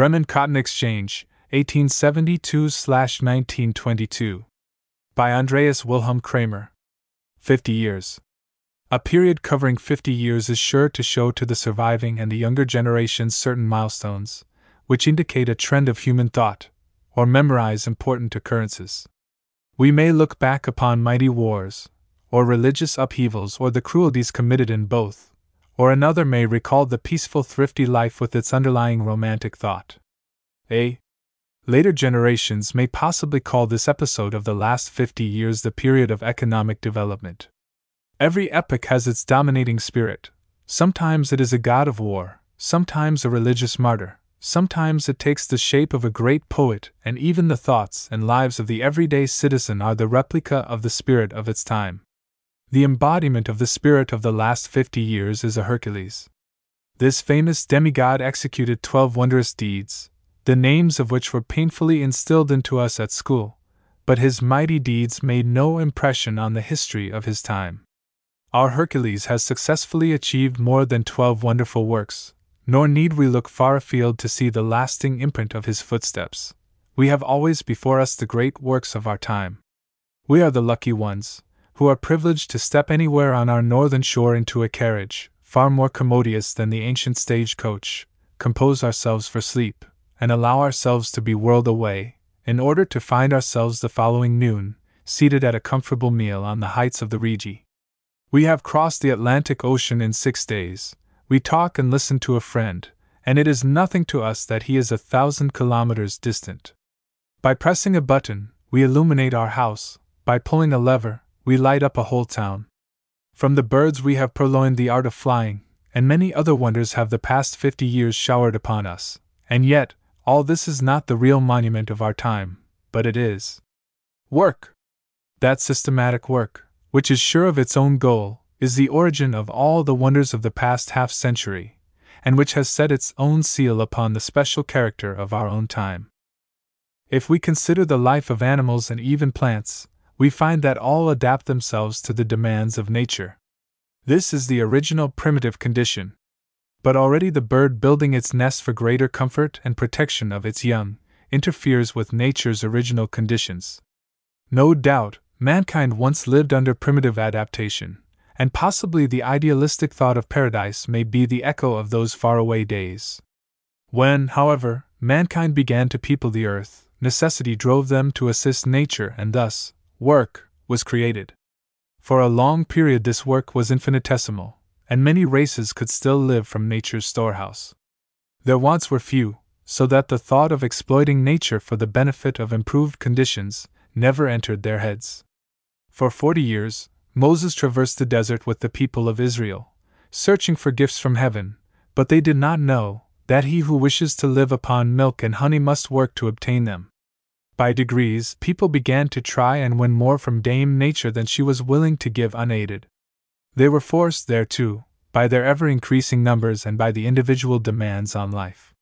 Bremen Cotton Exchange, 1872 1922. By Andreas Wilhelm Cramer. 50 years. A period covering 50 years is sure to show to the surviving and the younger generations certain milestones, which indicate a trend of human thought, or memorize important occurrences. We may look back upon mighty wars, or religious upheavals, or the cruelties committed in both, or another may recall the peaceful, thrifty life with its underlying romantic thought. A. Later generations may possibly call this episode of the last 50 years the period of economic development. Every epoch has its dominating spirit. Sometimes it is a god of war, sometimes a religious martyr, sometimes it takes the shape of a great poet, and even the thoughts and lives of the everyday citizen are the replica of the spirit of its time. The embodiment of the spirit of the last fifty years is a Hercules. This famous demigod executed twelve wondrous deeds, the names of which were painfully instilled into us at school, but his mighty deeds made no impression on the history of his time. Our Hercules has successfully achieved more than twelve wonderful works, nor need we look far afield to see the lasting imprint of his footsteps. We have always before us the great works of our time. We are the lucky ones, who are privileged to step anywhere on our northern shore into a carriage, far more commodious than the ancient stage coach, compose ourselves for sleep, and allow ourselves to be whirled away, in order to find ourselves the following noon, seated at a comfortable meal on the heights of the Rigi. We have crossed the Atlantic Ocean in six days. We talk and listen to a friend, and it is nothing to us that he is a thousand kilometers distant. By pressing a button, we illuminate our house, by pulling a lever, we light up a whole town. From the birds we have purloined the art of flying, and many other wonders have the past fifty years showered upon us, and yet, all this is not the real monument of our time, but it is work. That systematic work, which is sure of its own goal, is the origin of all the wonders of the past half century, and which has set its own seal upon the special character of our own time. If we consider the life of animals and even plants, we find that all adapt themselves to the demands of nature. This is the original primitive condition. But already the bird building its nest for greater comfort and protection of its young interferes with nature's original conditions. No doubt, Mankind once lived under primitive adaptation, and possibly the idealistic thought of paradise may be the echo of those faraway days. When, however, mankind began to people the earth, necessity drove them to assist nature, and thus, work was created. For a long period, this work was infinitesimal, and many races could still live from nature's storehouse. Their wants were few, so that the thought of exploiting nature for the benefit of improved conditions never entered their heads. For forty years, Moses traversed the desert with the people of Israel, searching for gifts from heaven, but they did not know that he who wishes to live upon milk and honey must work to obtain them. By degrees, people began to try and win more from Dame Nature than she was willing to give unaided. They were forced thereto, by their ever increasing numbers and by the individual demands on life.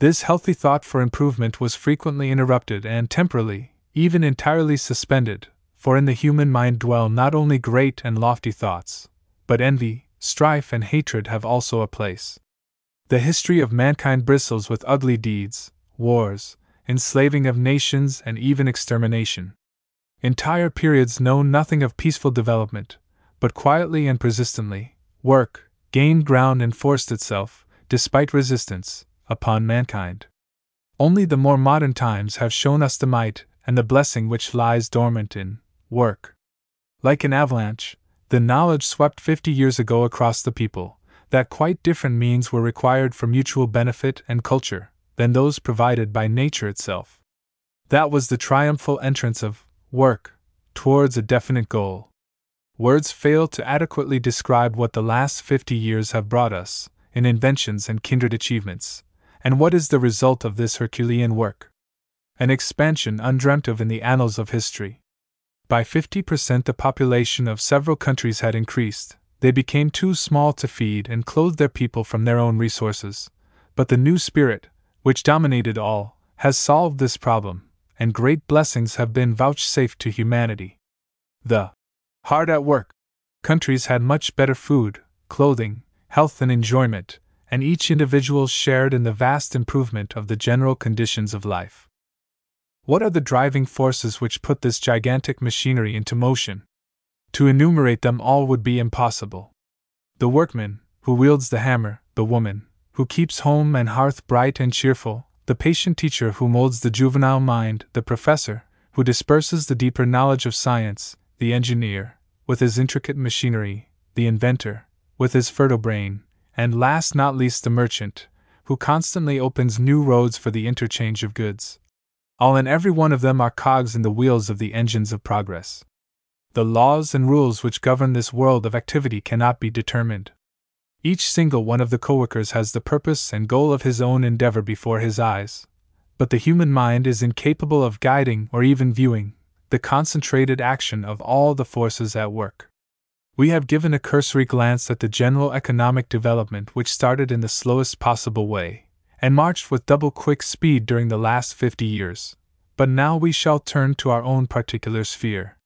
This healthy thought for improvement was frequently interrupted and temporarily, even entirely suspended, for in the human mind dwell not only great and lofty thoughts, but envy, strife, and hatred have also a place. The history of mankind bristles with ugly deeds, wars, enslaving of nations, and even extermination. Entire periods know nothing of peaceful development, but quietly and persistently, work, gained ground and forced itself, despite resistance, upon mankind. Only the more modern times have shown us the might and the blessing which lies dormant in work. Like an avalanche, the knowledge swept 50 years ago across the people that quite different means were required for mutual benefit and culture than those provided by nature itself. That was the triumphal entrance of work towards a definite goal. Words fail to adequately describe what the last 50 years have brought us in inventions and kindred achievements, and what is the result of this Herculean work. An expansion undreamt of in the annals of history. By 50% the population of several countries had increased, they became too small to feed and clothe their people from their own resources. But the new spirit, which dominated all, has solved this problem, and great blessings have been vouchsafed to humanity. The hard at work countries had much better food, clothing, health, and enjoyment, and each individual shared in the vast improvement of the general conditions of life. What are the driving forces which put this gigantic machinery into motion? To enumerate them all would be impossible. The workman, who wields the hammer, the woman, who keeps home and hearth bright and cheerful, the patient teacher who molds the juvenile mind, the professor, who disperses the deeper knowledge of science, the engineer, with his intricate machinery, the inventor, with his fertile brain, and last not least the merchant, who constantly opens new roads for the interchange of goods. All and every one of them are cogs in the wheels of the engines of progress. The laws and rules which govern this world of activity cannot be determined. Each single one of the coworkers has the purpose and goal of his own endeavor before his eyes, but the human mind is incapable of guiding or even viewing the concentrated action of all the forces at work. We have given a cursory glance at the general economic development which started in the slowest possible way, and marched with double quick speed during the last fifty years. But now we shall turn to our own particular sphere.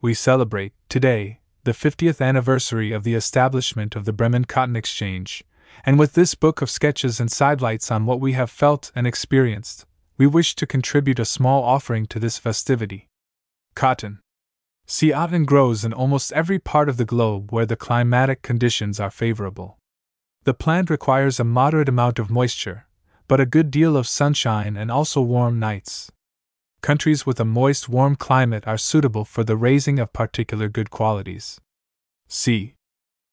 We celebrate, today, the 50th anniversary of the establishment of the Bremen Cotton Exchange, and with this book of sketches and sidelights on what we have felt and experienced, we wish to contribute a small offering to this festivity. Cotton. Sea cotton grows in almost every part of the globe where the climatic conditions are favorable. The plant requires a moderate amount of moisture, but a good deal of sunshine and also warm nights. Countries with a moist, warm climate are suitable for the raising of particular good qualities. C.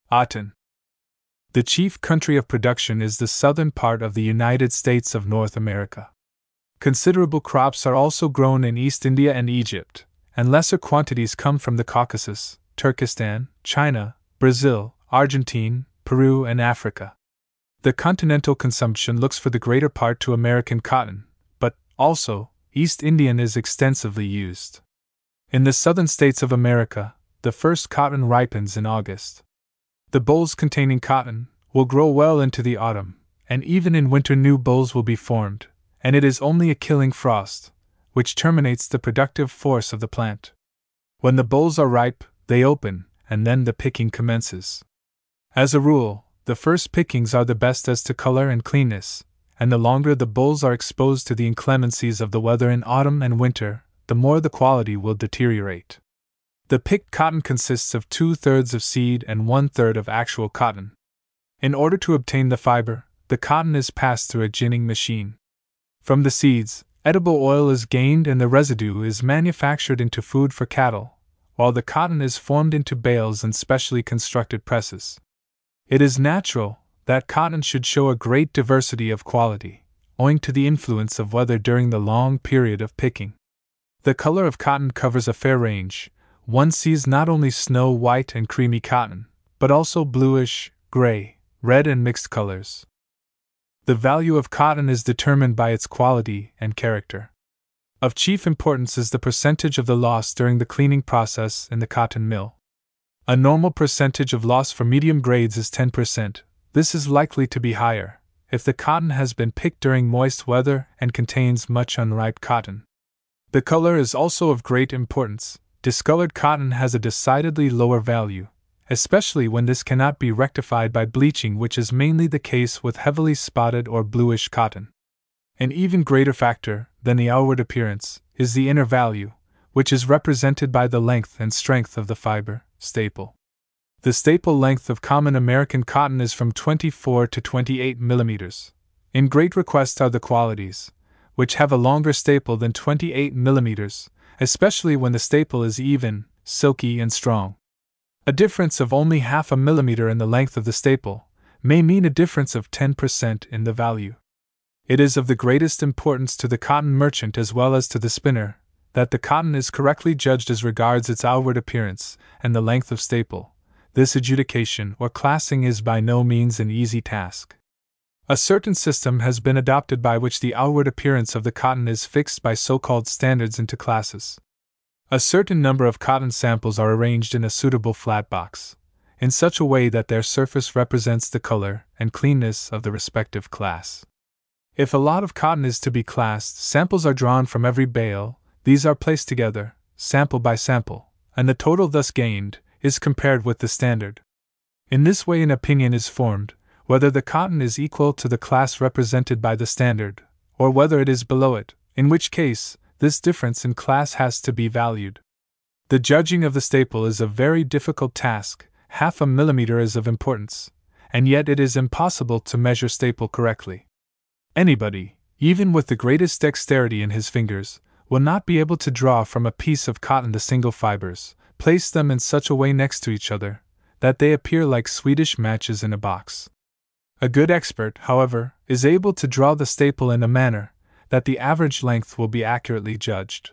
Cotton. The chief country of production is the southern part of the United States of North America. Considerable crops are also grown in East India and Egypt, and lesser quantities come from the Caucasus, Turkestan, China, Brazil, Argentine, Peru, and Africa. The continental consumption looks for the greater part to American cotton, but, also, East Indian is extensively used. In the southern states of America, the first cotton ripens in August. The bolls containing cotton will grow well into the autumn, and even in winter new bolls will be formed, and it is only a killing frost, which terminates the productive force of the plant. When the bolls are ripe, they open, and then the picking commences. As a rule, the first pickings are the best as to color and cleanness, and the longer the bolls are exposed to the inclemencies of the weather in autumn and winter, the more the quality will deteriorate. The picked cotton consists of two thirds of seed and one third of actual cotton. In order to obtain the fiber, the cotton is passed through a ginning machine. From the seeds, edible oil is gained and the residue is manufactured into food for cattle, while the cotton is formed into bales in specially constructed presses. It is natural that cotton should show a great diversity of quality, owing to the influence of weather during the long period of picking. The color of cotton covers a fair range. One sees not only snow white and creamy cotton, but also bluish, gray, red, and mixed colors. The value of cotton is determined by its quality and character. Of chief importance is the percentage of the loss during the cleaning process in the cotton mill. A normal percentage of loss for medium grades is 10%. This is likely to be higher if the cotton has been picked during moist weather and contains much unripe cotton. The color is also of great importance. Discolored cotton has a decidedly lower value, especially when this cannot be rectified by bleaching, which is mainly the case with heavily spotted or bluish cotton. An even greater factor than the outward appearance is the inner value, which is represented by the length and strength of the fiber, staple. The staple length of common American cotton is from 24 to 28 millimeters. In great request are the qualities, which have a longer staple than 28 millimeters, especially when the staple is even, silky, and strong. A difference of only half a millimeter in the length of the staple may mean a difference of 10% in the value. It is of the greatest importance to the cotton merchant as well as to the spinner that the cotton is correctly judged as regards its outward appearance and the length of staple. This adjudication or classing is by no means an easy task. A certain system has been adopted by which the outward appearance of the cotton is fixed by so called standards into classes. A certain number of cotton samples are arranged in a suitable flat box, in such a way that their surface represents the color and cleanness of the respective class. If a lot of cotton is to be classed, samples are drawn from every bale, these are placed together, sample by sample, and the total thus gained is compared with the standard. In this way, an opinion is formed, whether the cotton is equal to the class represented by the standard, or whether it is below it, in which case, this difference in class has to be valued. The judging of the staple is a very difficult task, half a millimeter is of importance, and yet it is impossible to measure staple correctly. Anybody, even with the greatest dexterity in his fingers, will not be able to draw from a piece of cotton the single fibers, place them in such a way next to each other, that they appear like Swedish matches in a box. A good expert, however, is able to draw the staple in a manner that the average length will be accurately judged.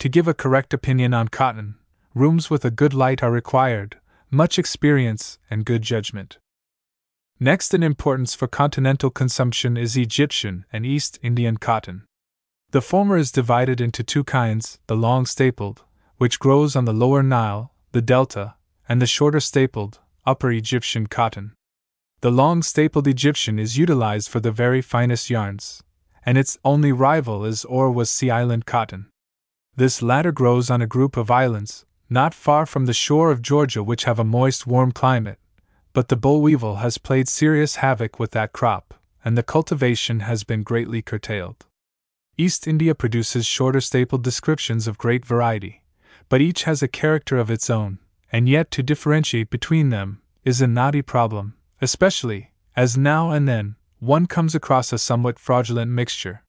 To give a correct opinion on cotton, rooms with a good light are required, much experience, and good judgment. Next in importance for continental consumption is Egyptian and East Indian cotton. The former is divided into two kinds the long stapled, which grows on the lower Nile, the Delta, and the shorter stapled, upper Egyptian cotton. The long stapled Egyptian is utilized for the very finest yarns, and its only rival is or was Sea Island cotton. This latter grows on a group of islands, not far from the shore of Georgia, which have a moist, warm climate, but the boll weevil has played serious havoc with that crop, and the cultivation has been greatly curtailed. East India produces shorter stapled descriptions of great variety, but each has a character of its own, and yet to differentiate between them is a knotty problem, especially as now and then one comes across a somewhat fraudulent mixture.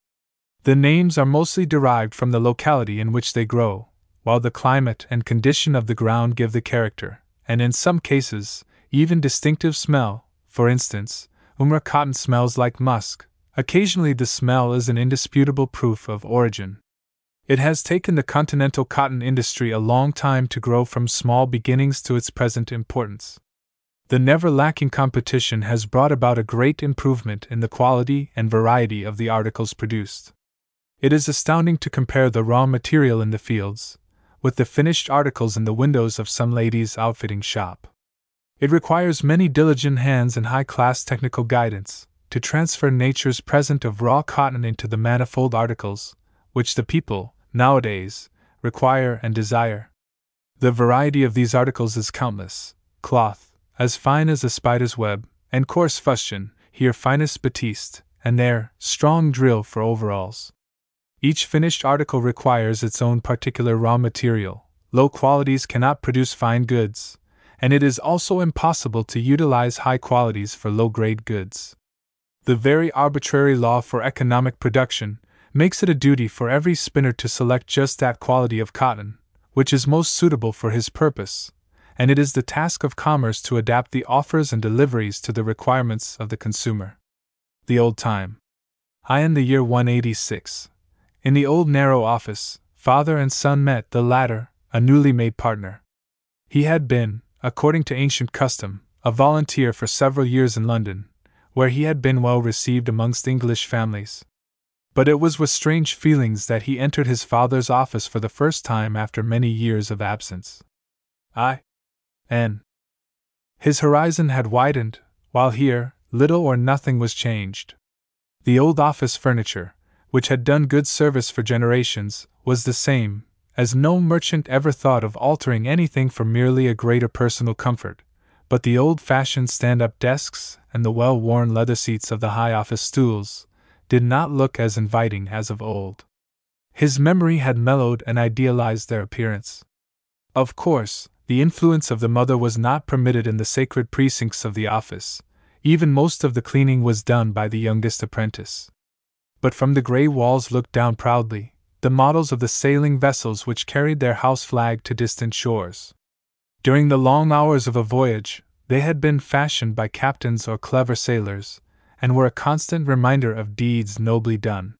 The names are mostly derived from the locality in which they grow, while the climate and condition of the ground give the character, and in some cases, even distinctive smell. For instance, Umrah cotton smells like musk. Occasionally, the smell is an indisputable proof of origin. It has taken the continental cotton industry a long time to grow from small beginnings to its present importance the never lacking competition has brought about a great improvement in the quality and variety of the articles produced. It is astounding to compare the raw material in the fields with the finished articles in the windows of some lady's outfitting shop. It requires many diligent hands and high class technical guidance to transfer nature's present of raw cotton into the manifold articles which the people, nowadays, require and desire. The variety of these articles is countless cloth, as fine as a spider's web, and coarse fustian, here finest batiste, and there, strong drill for overalls. Each finished article requires its own particular raw material. Low qualities cannot produce fine goods, and it is also impossible to utilize high qualities for low grade goods. The very arbitrary law for economic production makes it a duty for every spinner to select just that quality of cotton, which is most suitable for his purpose, and it is the task of commerce to adapt the offers and deliveries to the requirements of the consumer. The old time. I in the year 186. In the old narrow office, father and son met, the latter, a newly made partner. He had been, according to ancient custom, a volunteer for several years in London, where he had been well received amongst English families. But it was with strange feelings that he entered his father's office for the first time after many years of absence. I. N. his horizon had widened, while here, little or nothing was changed. The old office furniture, which had done good service for generations, was the same, as no merchant ever thought of altering anything for merely a greater personal comfort, but the old fashioned stand up desks and the well worn leather seats of the high office stools did not look as inviting as of old. His memory had mellowed and idealized their appearance. Of course, the influence of the mother was not permitted in the sacred precincts of the office, even most of the cleaning was done by the youngest apprentice. But from the gray walls looked down proudly the models of the sailing vessels which carried their house flag to distant shores. During the long hours of a voyage, they had been fashioned by captains or clever sailors, and were a constant reminder of deeds nobly done.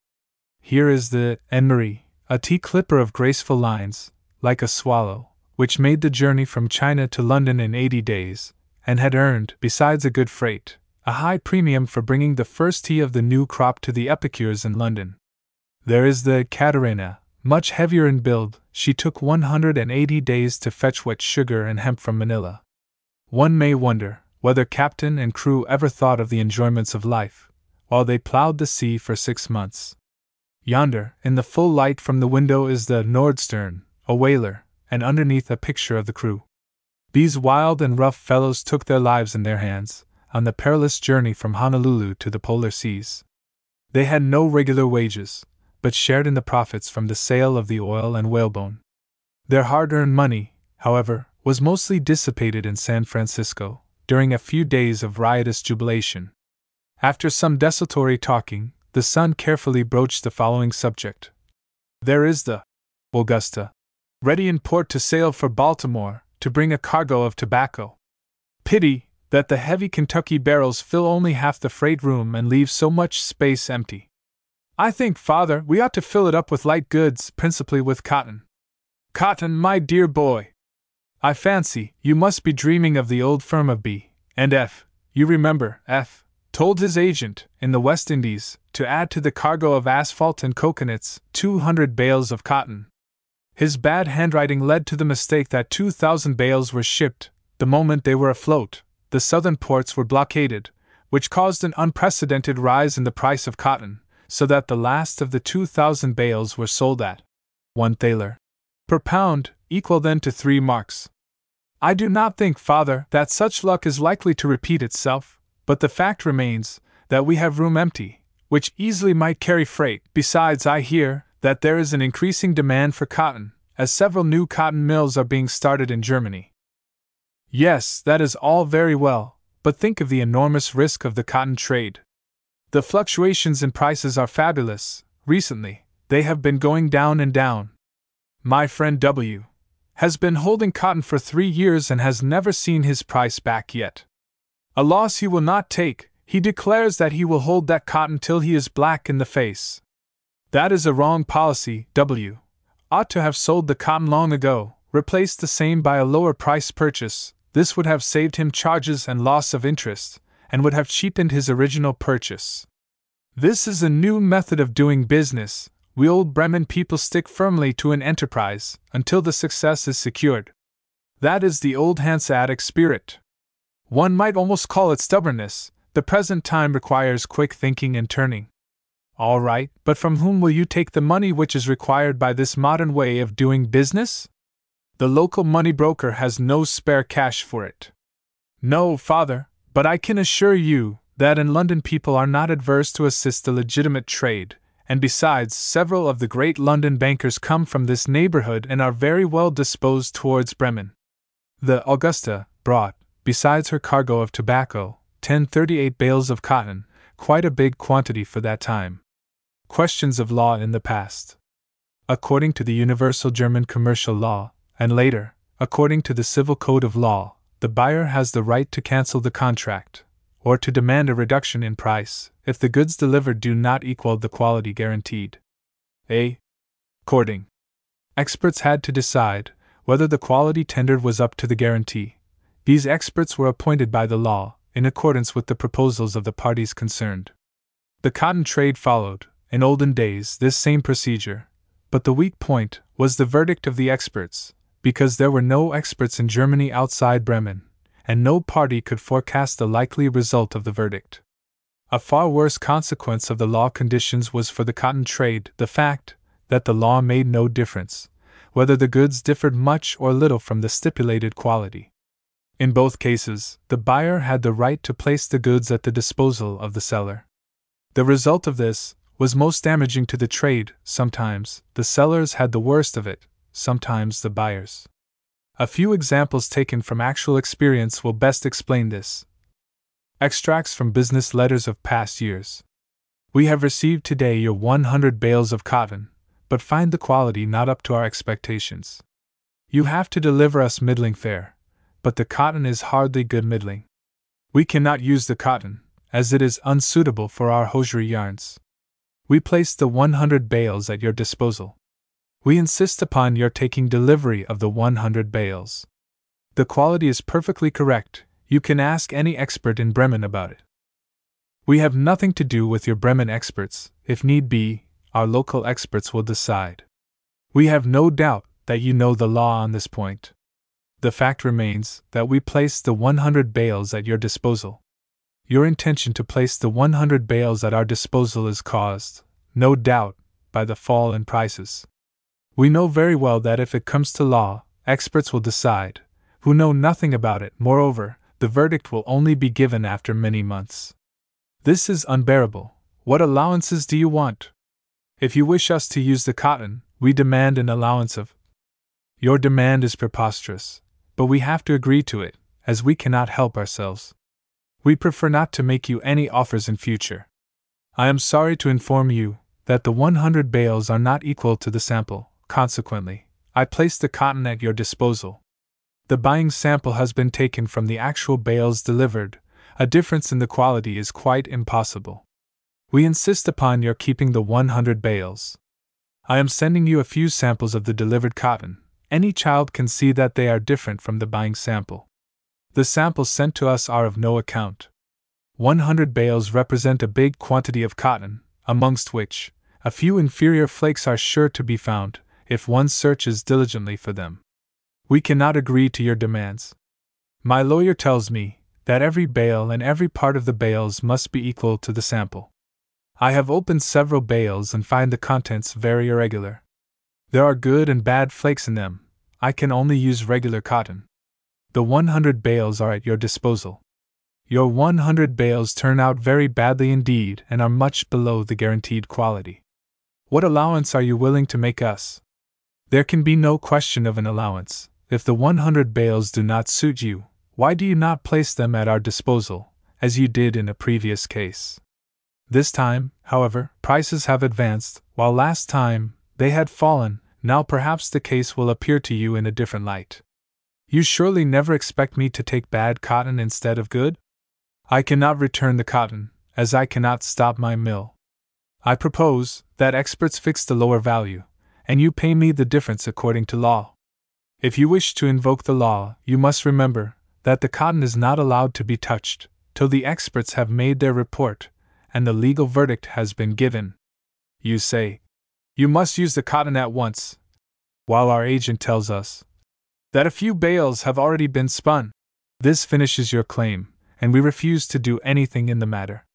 Here is the Marie, a tea clipper of graceful lines, like a swallow, which made the journey from China to London in 80 days, and had earned, besides a good freight, a high premium for bringing the first tea of the new crop to the epicures in London. There is the Catarina, much heavier in build, she took 180 days to fetch wet sugar and hemp from Manila. One may wonder whether captain and crew ever thought of the enjoyments of life, while they plowed the sea for six months. Yonder, in the full light from the window, is the Nordstern, a whaler, and underneath a picture of the crew. These wild and rough fellows took their lives in their hands, on the perilous journey from Honolulu to the polar seas. They had no regular wages, but shared in the profits from the sale of the oil and whalebone. Their hard earned money, however, was mostly dissipated in San Francisco during a few days of riotous jubilation. After some desultory talking, the son carefully broached the following subject There is the Augusta, ready in port to sail for Baltimore to bring a cargo of tobacco. Pity that the heavy Kentucky barrels fill only half the freight room and leave so much space empty. I think, father, we ought to fill it up with light goods, principally with cotton. Cotton, my dear boy! I fancy you must be dreaming of the old firm of B. and F. You remember, F. told his agent, in the West Indies, to add to the cargo of asphalt and coconuts 200 bales of cotton. His bad handwriting led to the mistake that 2,000 bales were shipped the moment they were afloat. The southern ports were blockaded, which caused an unprecedented rise in the price of cotton, so that the last of the 2,000 bales were sold at one thaler per pound, equal then to three marks. I do not think, father, that such luck is likely to repeat itself, but the fact remains that we have room empty, which easily might carry freight. Besides, I hear that there is an increasing demand for cotton, as several new cotton mills are being started in Germany. Yes, that is all very well, but think of the enormous risk of the cotton trade. The fluctuations in prices are fabulous. Recently, they have been going down and down. My friend W has been holding cotton for three years and has never seen his price back yet. A loss he will not take, he declares that he will hold that cotton till he is black in the face. That is a wrong policy, W. Ought to have sold the cotton long ago, replaced the same by a lower price purchase. This would have saved him charges and loss of interest, and would have cheapened his original purchase. This is a new method of doing business. We old Bremen people stick firmly to an enterprise until the success is secured. That is the old Hanseatic spirit. One might almost call it stubbornness. The present time requires quick thinking and turning. All right, but from whom will you take the money which is required by this modern way of doing business? The local money broker has no spare cash for it. No, father, but I can assure you that in London people are not adverse to assist the legitimate trade, and besides, several of the great London bankers come from this neighborhood and are very well disposed towards Bremen. The Augusta brought, besides her cargo of tobacco, 1038 bales of cotton, quite a big quantity for that time. Questions of Law in the Past. According to the Universal German Commercial Law, and later, according to the Civil Code of Law, the buyer has the right to cancel the contract, or to demand a reduction in price, if the goods delivered do not equal the quality guaranteed. A. Courting. Experts had to decide whether the quality tendered was up to the guarantee. These experts were appointed by the law, in accordance with the proposals of the parties concerned. The cotton trade followed, in olden days, this same procedure, but the weak point was the verdict of the experts, because there were no experts in Germany outside Bremen, and no party could forecast the likely result of the verdict. A far worse consequence of the law conditions was for the cotton trade the fact that the law made no difference, whether the goods differed much or little from the stipulated quality. In both cases, the buyer had the right to place the goods at the disposal of the seller. The result of this was most damaging to the trade, sometimes, the sellers had the worst of it, sometimes the buyers. A few examples taken from actual experience will best explain this. Extracts from business letters of past years. We have received today your 100 bales of cotton, but find the quality not up to our expectations. You have to deliver us middling fair, but the cotton is hardly good middling. We cannot use the cotton, as it is unsuitable for our hosiery yarns. We place the 100 bales at your disposal. We insist upon your taking delivery of the 100 bales. The quality is perfectly correct, you can ask any expert in Bremen about it. We have nothing to do with your Bremen experts, if need be, our local experts will decide. We have no doubt that you know the law on this point. The fact remains that we place the 100 bales at your disposal. Your intention to place the 100 bales at our disposal is caused, no doubt, by the fall in prices. We know very well that if it comes to law, experts will decide, who know nothing about it. Moreover, the verdict will only be given after many months. This is unbearable. What allowances do you want? If you wish us to use the cotton, we demand an allowance of. Your demand is preposterous, but we have to agree to it, as we cannot help ourselves. We prefer not to make you any offers in future. I am sorry to inform you that the 100 bales are not equal to the sample, consequently, I place the cotton at your disposal. The buying sample has been taken from the actual bales delivered, a difference in the quality is quite impossible. We insist upon your keeping the 100 bales. I am sending you a few samples of the delivered cotton. Any child can see that they are different from the buying sample. The samples sent to us are of no account. 100 bales represent a big quantity of cotton, amongst which, a few inferior flakes are sure to be found, if one searches diligently for them. We cannot agree to your demands. My lawyer tells me that every bale and every part of the bales must be equal to the sample. I have opened several bales and find the contents very irregular. There are good and bad flakes in them. I can only use regular cotton. The 100 bales are at your disposal. Your 100 bales turn out very badly indeed and are much below the guaranteed quality. What allowance are you willing to make us? There can be no question of an allowance. If the 100 bales do not suit you, why do you not place them at our disposal, as you did in a previous case? This time, however, prices have advanced, while last time they had fallen, now perhaps the case will appear to you in a different light. You surely never expect me to take bad cotton instead of good? I cannot return the cotton, as I cannot stop my mill. I propose that experts fix the lower value, and you pay me the difference according to law. If you wish to invoke the law, you must remember that the cotton is not allowed to be touched till the experts have made their report and the legal verdict has been given. You say, You must use the cotton at once, while our agent tells us that a few bales have already been spun. This finishes your claim, and we refuse to do anything in the matter.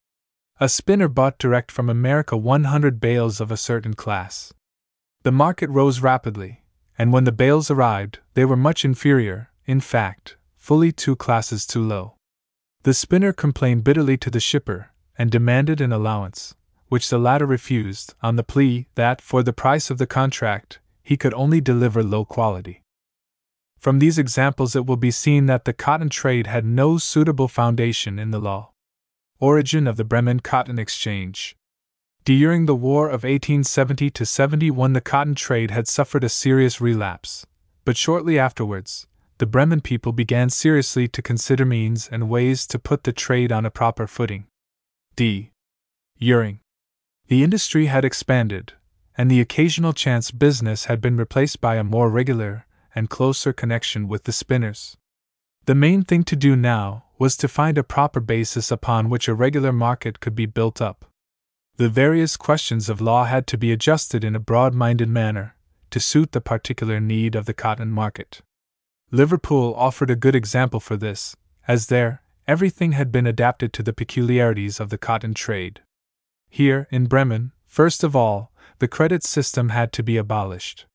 A spinner bought direct from America 100 bales of a certain class. The market rose rapidly, and when the bales arrived, they were much inferior, in fact, fully two classes too low. The spinner complained bitterly to the shipper, and demanded an allowance, which the latter refused, on the plea that, for the price of the contract, he could only deliver low quality. From these examples, it will be seen that the cotton trade had no suitable foundation in the law. Origin of the Bremen Cotton Exchange. During the War of 1870 71, the cotton trade had suffered a serious relapse, but shortly afterwards, the Bremen people began seriously to consider means and ways to put the trade on a proper footing. D. Uring. The industry had expanded, and the occasional chance business had been replaced by a more regular and closer connection with the spinners. The main thing to do now was to find a proper basis upon which a regular market could be built up. The various questions of law had to be adjusted in a broad minded manner to suit the particular need of the cotton market. Liverpool offered a good example for this, as there, everything had been adapted to the peculiarities of the cotton trade. Here, in Bremen, first of all, the credit system had to be abolished.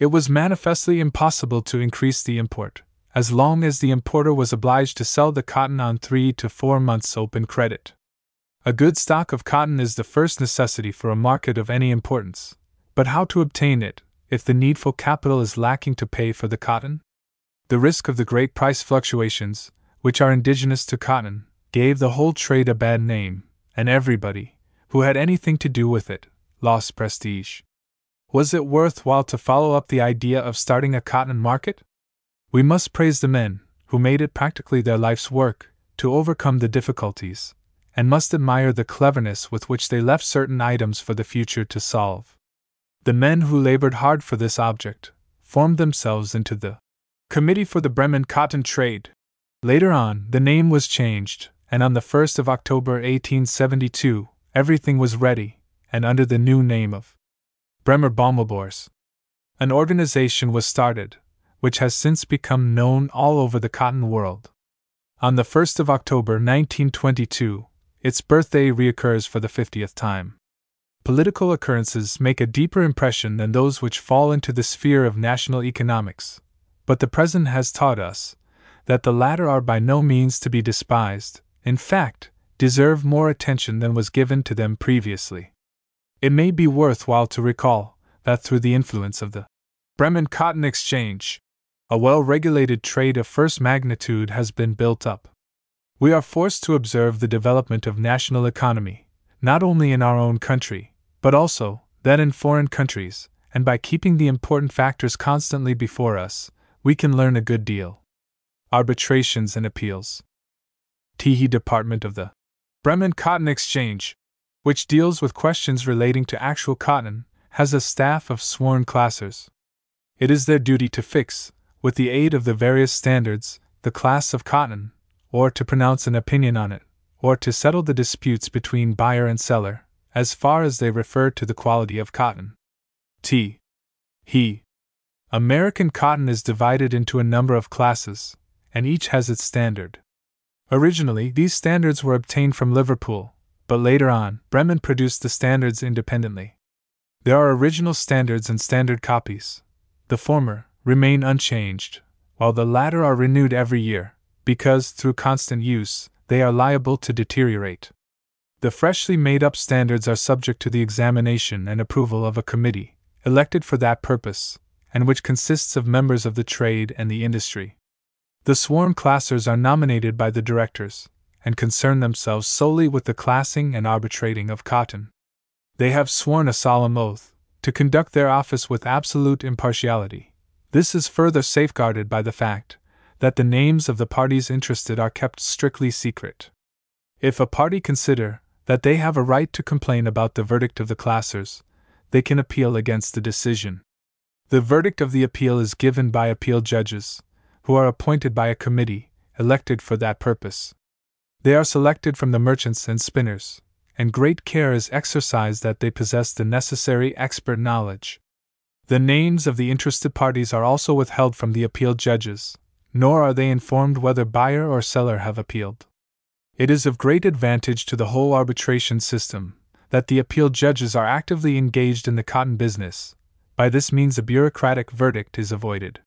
It was manifestly impossible to increase the import, as long as the importer was obliged to sell the cotton on three to four months' open credit. A good stock of cotton is the first necessity for a market of any importance, but how to obtain it, if the needful capital is lacking to pay for the cotton? The risk of the great price fluctuations, which are indigenous to cotton, gave the whole trade a bad name, and everybody, who had anything to do with it, lost prestige. Was it worth while to follow up the idea of starting a cotton market? We must praise the men, who made it practically their life's work, to overcome the difficulties, and must admire the cleverness with which they left certain items for the future to solve. The men who labored hard for this object formed themselves into the Committee for the Bremen Cotton Trade. Later on, the name was changed, and on the 1st of October 1872, everything was ready, and under the new name of Bremer Baumwollbörse. An organization was started, which has since become known all over the cotton world. On the 1st of October 1922, its birthday reoccurs for the 50th time. Political occurrences make a deeper impression than those which fall into the sphere of national economics, but the present has taught us that the latter are by no means to be despised, in fact, deserve more attention than was given to them previously. It may be worthwhile to recall that through the influence of the Bremen Cotton Exchange, a well regulated trade of first magnitude has been built up. We are forced to observe the development of national economy, not only in our own country, but also that in foreign countries, and by keeping the important factors constantly before us, we can learn a good deal. Arbitrations and Appeals. Tehe Department of the Bremen Cotton Exchange, which deals with questions relating to actual cotton, has a staff of sworn classers. It is their duty to fix, with the aid of the various standards, the class of cotton, or to pronounce an opinion on it, or to settle the disputes between buyer and seller, as far as they refer to the quality of cotton. T. He. American cotton is divided into a number of classes, and each has its standard. Originally, these standards were obtained from Liverpool, but later on, Bremen produced the standards independently. There are original standards and standard copies. The former remain unchanged, while the latter are renewed every year, because, through constant use, they are liable to deteriorate. The freshly made up standards are subject to the examination and approval of a committee, elected for that purpose, and which consists of members of the trade and the industry. The sworn classers are nominated by the directors, and concern themselves solely with the classing and arbitrating of cotton. They have sworn a solemn oath to conduct their office with absolute impartiality. This is further safeguarded by the fact that the names of the parties interested are kept strictly secret. If a party consider that they have a right to complain about the verdict of the classers, they can appeal against the decision. The verdict of the appeal is given by appeal judges, who are appointed by a committee, elected for that purpose. They are selected from the merchants and spinners, and great care is exercised that they possess the necessary expert knowledge. The names of the interested parties are also withheld from the appeal judges, nor are they informed whether buyer or seller have appealed. It is of great advantage to the whole arbitration system that the appeal judges are actively engaged in the cotton business. By this means, a bureaucratic verdict is avoided.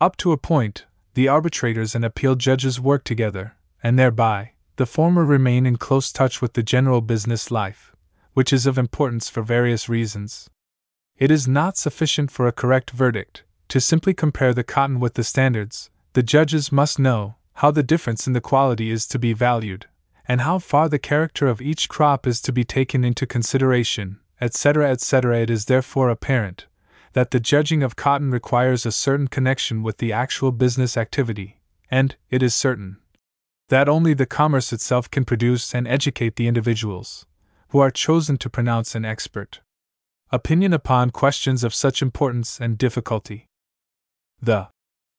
Up to a point, the arbitrators and appeal judges work together, and thereby, the former remain in close touch with the general business life, which is of importance for various reasons. It is not sufficient for a correct verdict to simply compare the cotton with the standards, the judges must know how the difference in the quality is to be valued, and how far the character of each crop is to be taken into consideration, etc., etc. It is therefore apparent that the judging of cotton requires a certain connection with the actual business activity, and, it is certain, that only the commerce itself can produce and educate the individuals who are chosen to pronounce an expert opinion upon questions of such importance and difficulty. The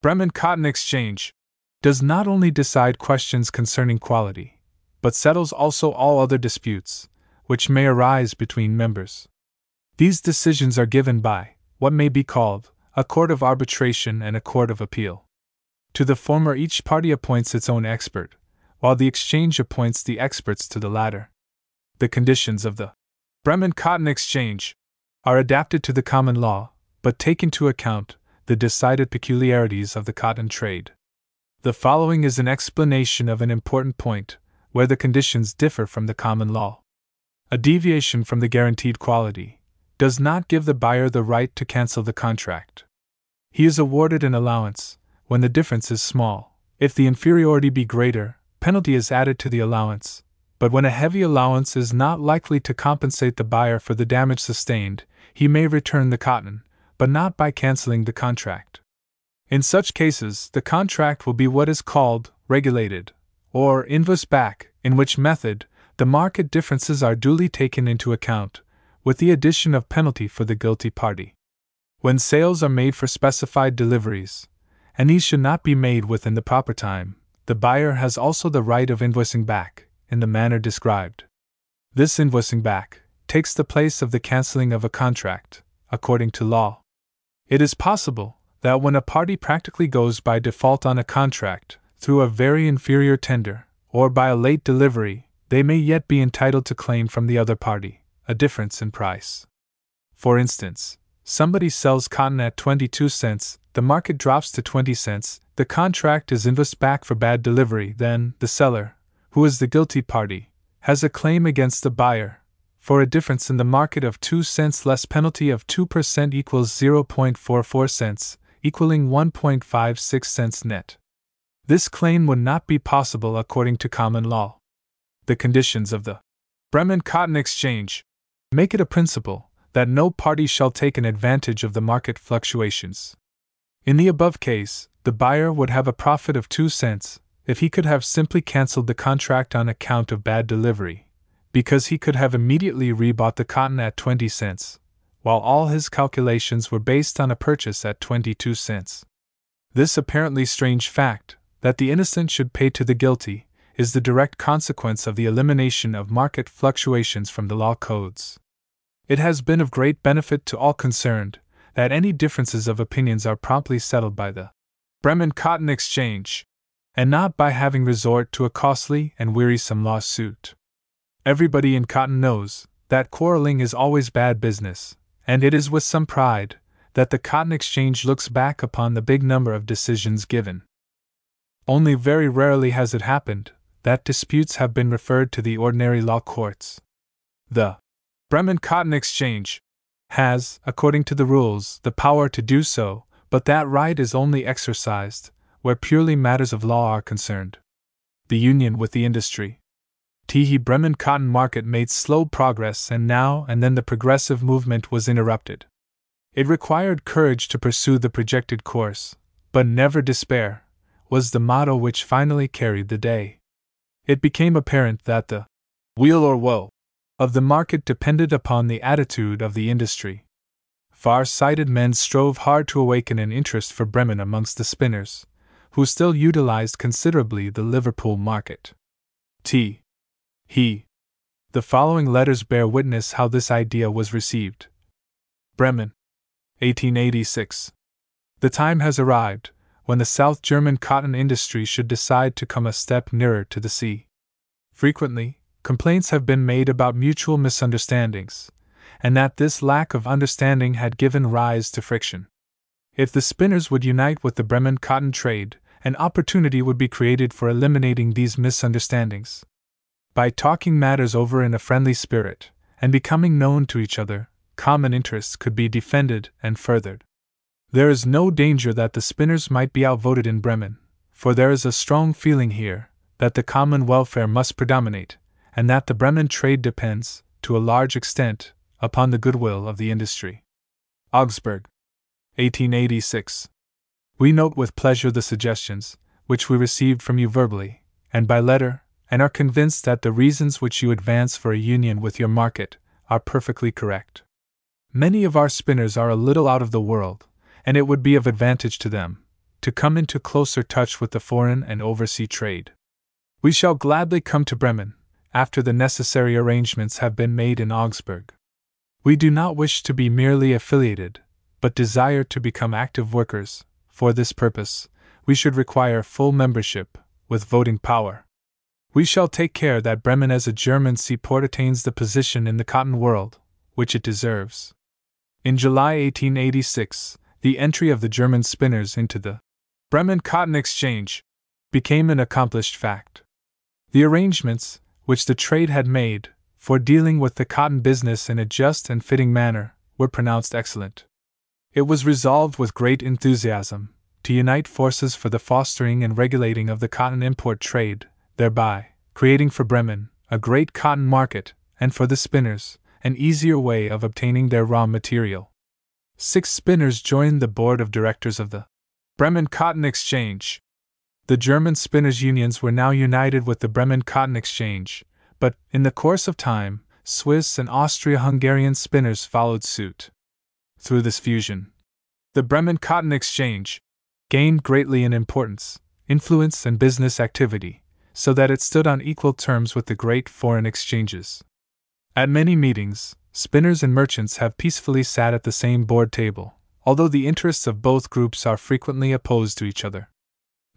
Bremen Cotton Exchange does not only decide questions concerning quality, but settles also all other disputes which may arise between members. These decisions are given by what may be called a court of arbitration and a court of appeal. To the former, each party appoints its own expert, while the exchange appoints the experts to the latter. The conditions of the Bremen Cotton Exchange are adapted to the common law, but take into account the decided peculiarities of the cotton trade. The following is an explanation of an important point where the conditions differ from the common law. A deviation from the guaranteed quality does not give the buyer the right to cancel the contract. He is awarded an allowance when the difference is small. If the inferiority be greater, penalty is added to the allowance. But when a heavy allowance is not likely to compensate the buyer for the damage sustained, he may return the cotton, but not by canceling the contract. In such cases, the contract will be what is called regulated, or invoice back, in which method the market differences are duly taken into account, with the addition of penalty for the guilty party. When sales are made for specified deliveries, and these should not be made within the proper time, the buyer has also the right of invoicing back, in the manner described. This invoicing back takes the place of the canceling of a contract, according to law. It is possible that when a party practically goes by default on a contract through a very inferior tender, or by a late delivery, they may yet be entitled to claim from the other party a difference in price. For instance, Somebody sells cotton at 22 cents, the market drops to 20 cents, the contract is invoiced back for bad delivery, then, the seller, who is the guilty party, has a claim against the buyer. For a difference in the market of 2 cents less penalty of 2% equals 0.44 cents, equaling 1.56 cents net. This claim would not be possible according to common law. The conditions of the Bremen Cotton Exchange make it a principle that no party shall take an advantage of the market fluctuations. In the above case, the buyer would have a profit of 2 cents if he could have simply cancelled the contract on account of bad delivery, because he could have immediately rebought the cotton at 20 cents, while all his calculations were based on a purchase at 22 cents. This apparently strange fact, that the innocent should pay to the guilty, is the direct consequence of the elimination of market fluctuations from the law codes. It has been of great benefit to all concerned that any differences of opinions are promptly settled by the Bremen Cotton Exchange, and not by having resort to a costly and wearisome lawsuit. Everybody in cotton knows that quarreling is always bad business, and it is with some pride that the Cotton Exchange looks back upon the big number of decisions given. Only very rarely has it happened that disputes have been referred to the ordinary law courts. The Bremen Cotton Exchange has, according to the rules, the power to do so, but that right is only exercised where purely matters of law are concerned. The union with the industry. Tehe Bremen cotton market made slow progress, and now and then the progressive movement was interrupted. It required courage to pursue the projected course, but never despair, was the motto which finally carried the day. It became apparent that the weal or woe of the market depended upon the attitude of the industry. Far sighted men strove hard to awaken an interest for Bremen amongst the spinners, who still utilized considerably the Liverpool market. T. He. The following letters bear witness how this idea was received Bremen, 1886. The time has arrived when the South German cotton industry should decide to come a step nearer to the sea. Frequently, complaints have been made about mutual misunderstandings, and that this lack of understanding had given rise to friction. If the spinners would unite with the Bremen cotton trade, an opportunity would be created for eliminating these misunderstandings. By talking matters over in a friendly spirit, and becoming known to each other, common interests could be defended and furthered. There is no danger that the spinners might be outvoted in Bremen, for there is a strong feeling here that the common welfare must predominate, and that the Bremen trade depends, to a large extent, upon the goodwill of the industry. Augsburg, 1886. We note with pleasure the suggestions, which we received from you verbally, and by letter, and are convinced that the reasons which you advance for a union with your market are perfectly correct. Many of our spinners are a little out of the world, and it would be of advantage to them to come into closer touch with the foreign and oversea trade. We shall gladly come to Bremen, after the necessary arrangements have been made in Augsburg. We do not wish to be merely affiliated, but desire to become active workers. For this purpose, we should require full membership, with voting power. We shall take care that Bremen as a German seaport attains the position in the cotton world which it deserves. In July 1886, the entry of the German spinners into the Bremen Cotton Exchange became an accomplished fact. The arrangements, which the trade had made, for dealing with the cotton business in a just and fitting manner, were pronounced excellent. It was resolved with great enthusiasm to unite forces for the fostering and regulating of the cotton import trade, thereby creating for Bremen a great cotton market, and for the spinners an easier way of obtaining their raw material. Six spinners joined the board of directors of the Bremen Cotton Exchange, the German spinners' unions were now united with the Bremen Cotton Exchange, but, in the course of time, Swiss and Austria Hungarian spinners followed suit. Through this fusion, the Bremen Cotton Exchange gained greatly in importance, influence, and business activity, so that it stood on equal terms with the great foreign exchanges. At many meetings, spinners and merchants have peacefully sat at the same board table, although the interests of both groups are frequently opposed to each other.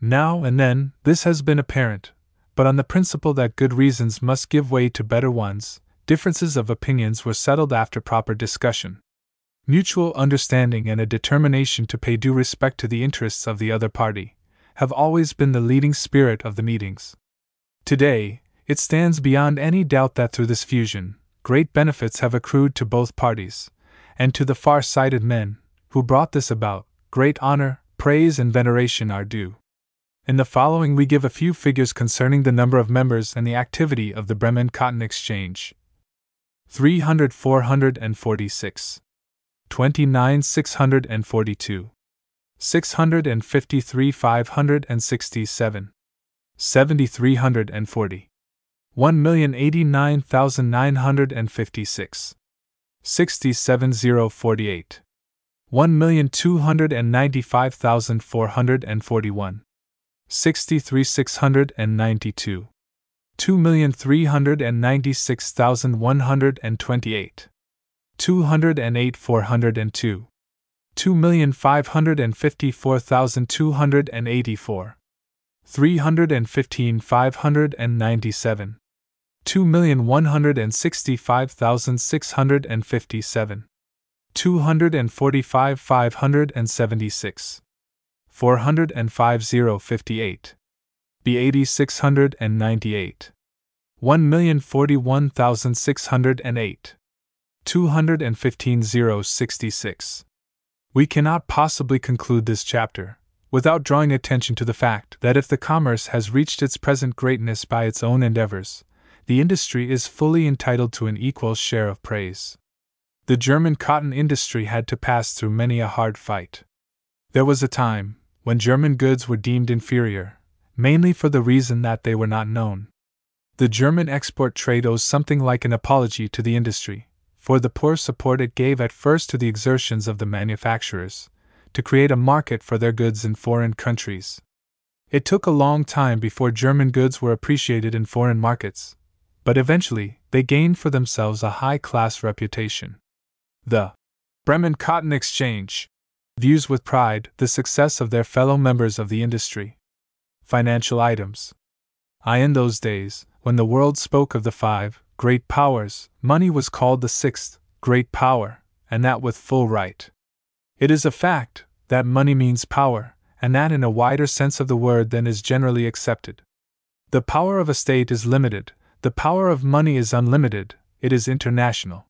Now and then, this has been apparent, but on the principle that good reasons must give way to better ones, differences of opinions were settled after proper discussion. mutual understanding, and a determination to pay due respect to the interests of the other party have always been the leading spirit of the meetings. Today, it stands beyond any doubt that through this fusion, great benefits have accrued to both parties, and to the far sighted men who brought this about, great honor, praise, and veneration are due. In the following, we give a few figures concerning the number of members and the activity of the Bremen Cotton Exchange. 300 446, 29 642, 653 567, 7340, 1,089,956, 67048, 1,295,441, 63,692, 2,396,128, 208,402, 2,554,284, 315,597, 2,165,657, 245,576, 405,058, B 8698, 1,041,608, 215,066. We cannot possibly conclude this chapter without drawing attention to the fact that if the commerce has reached its present greatness by its own endeavors, the industry is fully entitled to an equal share of praise. The German cotton industry had to pass through many a hard fight. There was a time when German goods were deemed inferior, mainly for the reason that they were not known. The German export trade owes something like an apology to the industry, for the poor support it gave at first to the exertions of the manufacturers, to create a market for their goods in foreign countries. It took a long time before German goods were appreciated in foreign markets, but eventually they gained for themselves a high class reputation. The Bremen Cotton Exchange views with pride the success of their fellow members of the industry. Financial items. I, in those days, when the world spoke of the five great powers, money was called the sixth great power, and that with full right. It is a fact that money means power, and that in a wider sense of the word than is generally accepted. The power of a state is limited, the power of money is unlimited, it is international.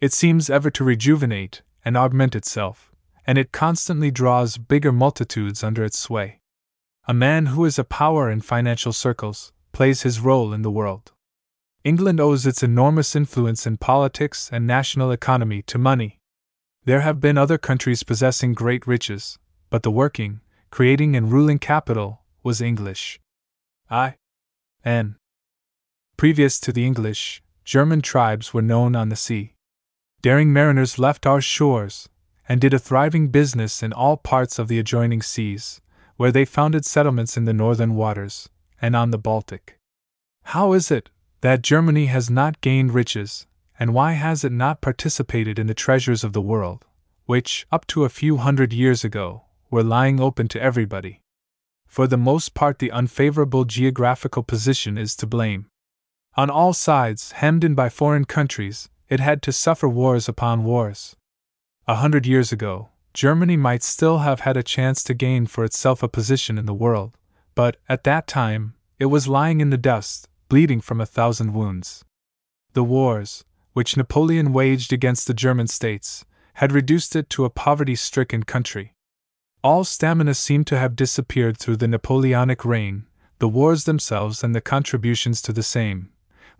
It seems ever to rejuvenate and augment itself, and it constantly draws bigger multitudes under its sway. A man who is a power in financial circles plays his role in the world. England owes its enormous influence in politics and national economy to money. There have been other countries possessing great riches, but the working, creating, and ruling capital was English. I. N. Previous to the English, German tribes were known on the sea. Daring mariners left our shores and did a thriving business in all parts of the adjoining seas, where they founded settlements in the northern waters and on the Baltic. How is it that Germany has not gained riches, and why has it not participated in the treasures of the world, which, up to a few hundred years ago, were lying open to everybody? For the most part, the unfavorable geographical position is to blame. On all sides, hemmed in by foreign countries, it had to suffer wars upon wars. A hundred years ago, Germany might still have had a chance to gain for itself a position in the world, but, at that time, it was lying in the dust, bleeding from a thousand wounds. The wars, which Napoleon waged against the German states, had reduced it to a poverty stricken country. All stamina seemed to have disappeared through the Napoleonic reign, the wars themselves and the contributions to the same,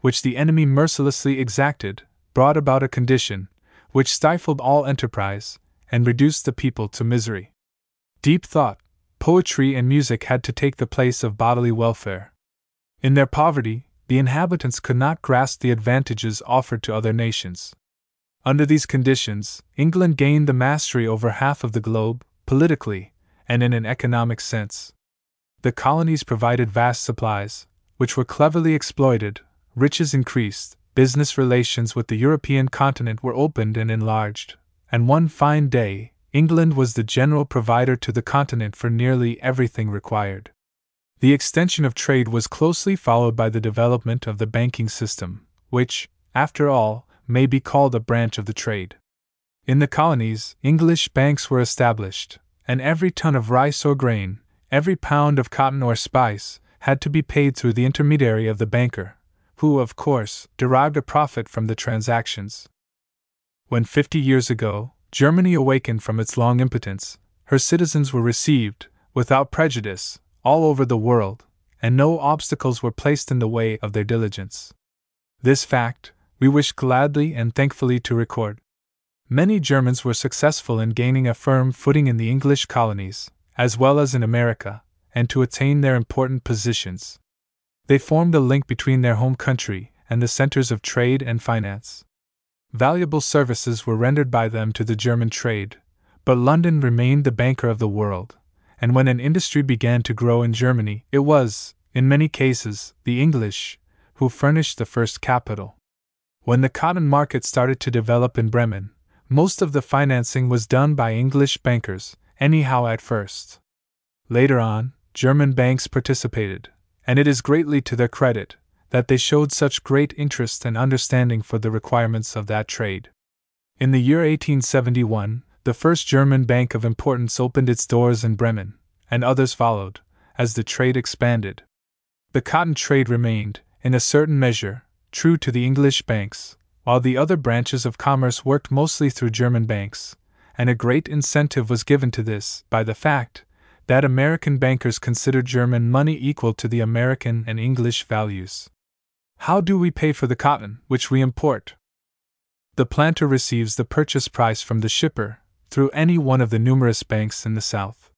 which the enemy mercilessly exacted, brought about a condition which stifled all enterprise and reduced the people to misery. Deep thought, poetry, and music had to take the place of bodily welfare. In their poverty, the inhabitants could not grasp the advantages offered to other nations. Under these conditions, England gained the mastery over half of the globe, politically, and in an economic sense. The colonies provided vast supplies, which were cleverly exploited, riches increased, business relations with the European continent were opened and enlarged, and one fine day, England was the general provider to the continent for nearly everything required. The extension of trade was closely followed by the development of the banking system, which, after all, may be called a branch of the trade. In the colonies, English banks were established, and every ton of rice or grain, every pound of cotton or spice, had to be paid through the intermediary of the banker, who, of course, derived a profit from the transactions. When fifty years ago, Germany awakened from its long impotence, her citizens were received, without prejudice, all over the world, and no obstacles were placed in the way of their diligence. This fact, we wish gladly and thankfully to record. Many Germans were successful in gaining a firm footing in the English colonies, as well as in America, and to attain their important positions. They formed a link between their home country and the centers of trade and finance. Valuable services were rendered by them to the German trade, but London remained the banker of the world, and when an industry began to grow in Germany, it was, in many cases, the English who furnished the first capital. When the cotton market started to develop in Bremen, most of the financing was done by English bankers, anyhow at first. Later on, German banks participated, and it is greatly to their credit that they showed such great interest and understanding for the requirements of that trade. In the year 1871, the first German bank of importance opened its doors in Bremen, and others followed, as the trade expanded. The cotton trade remained, in a certain measure, true to the English banks, while the other branches of commerce worked mostly through German banks, and a great incentive was given to this by the fact that American bankers considered German money equal to the American and English values. How do we pay for the cotton which we import? The planter receives the purchase price from the shipper through any one of the numerous banks in the South.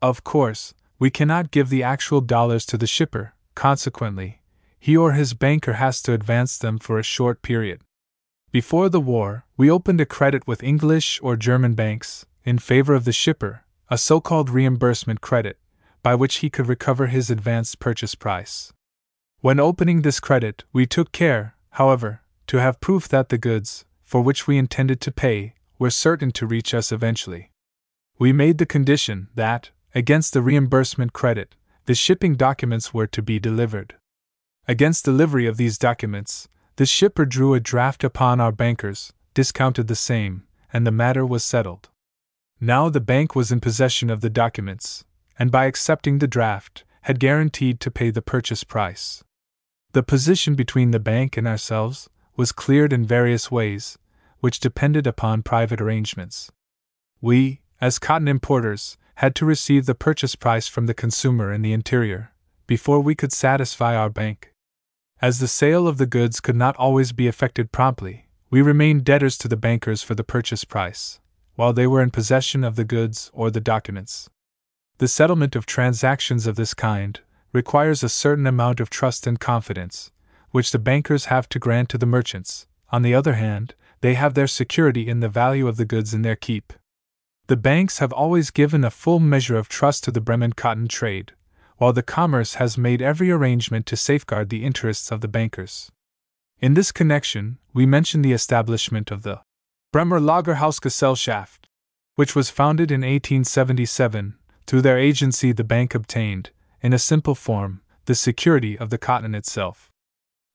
Of course, we cannot give the actual dollars to the shipper, consequently, he or his banker has to advance them for a short period. Before the war, we opened a credit with English or German banks, in favor of the shipper, a so called reimbursement credit, by which he could recover his advanced purchase price. When opening this credit, we took care, however, to have proof that the goods, for which we intended to pay, were certain to reach us eventually. We made the condition that, against the reimbursement credit, the shipping documents were to be delivered. Against delivery of these documents, the shipper drew a draft upon our bankers, discounted the same, and the matter was settled. Now the bank was in possession of the documents, and by accepting the draft, had guaranteed to pay the purchase price. The position between the bank and ourselves was cleared in various ways, which depended upon private arrangements. We, as cotton importers, had to receive the purchase price from the consumer in the interior, before we could satisfy our bank. As the sale of the goods could not always be effected promptly, we remained debtors to the bankers for the purchase price while they were in possession of the goods or the documents. The settlement of transactions of this kind requires a certain amount of trust and confidence, which the bankers have to grant to the merchants. On the other hand, they have their security in the value of the goods in their keep. The banks have always given a full measure of trust to the Bremen cotton trade, while the commerce has made every arrangement to safeguard the interests of the bankers. In this connection, we mention the establishment of the Bremer Lagerhausgesellschaft, which was founded in 1877. Through their agency, the bank obtained, in a simple form, the security of the cotton itself.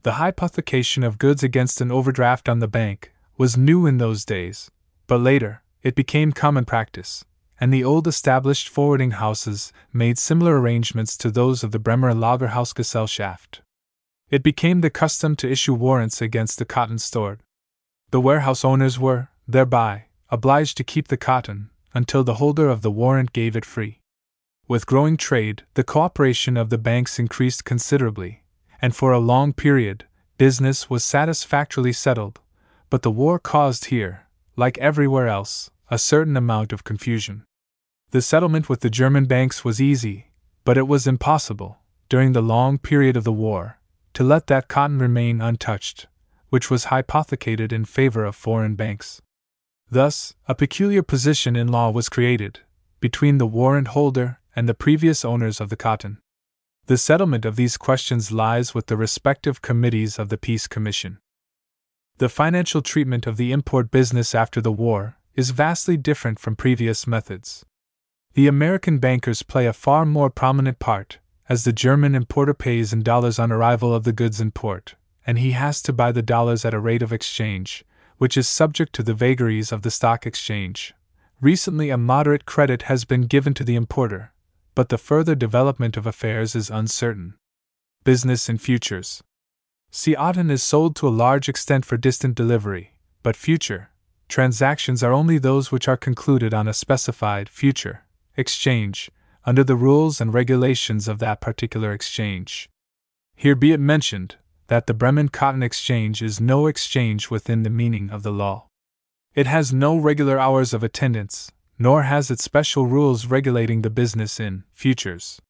The hypothecation of goods against an overdraft on the bank was new in those days, but later, it became common practice, and the old established forwarding houses made similar arrangements to those of the Bremer Lagerhausgesellschaft. It became the custom to issue warrants against the cotton stored. The warehouse owners were, thereby, obliged to keep the cotton until the holder of the warrant gave it free. With growing trade, the cooperation of the banks increased considerably, and for a long period, business was satisfactorily settled, but the war caused here, like everywhere else, a certain amount of confusion. The settlement with the German banks was easy, but it was impossible, during the long period of the war, to let that cotton remain untouched, which was hypothecated in favor of foreign banks. Thus, a peculiar position in law was created between the warrant holder and the previous owners of the cotton. The settlement of these questions lies with the respective committees of the Peace Commission. The financial treatment of the import business after the war is vastly different from previous methods. The American bankers play a far more prominent part, as the German importer pays in dollars on arrival of the goods in port, and he has to buy the dollars at a rate of exchange, which is subject to the vagaries of the stock exchange. Recently, a moderate credit has been given to the importer, but the further development of affairs is uncertain. Business in futures. Cotton is sold to a large extent for distant delivery, but future transactions are only those which are concluded on a specified future exchange under the rules and regulations of that particular exchange. Here be it mentioned that the Bremen Cotton Exchange is no exchange within the meaning of the law. It has no regular hours of attendance, nor has it special rules regulating the business in futures.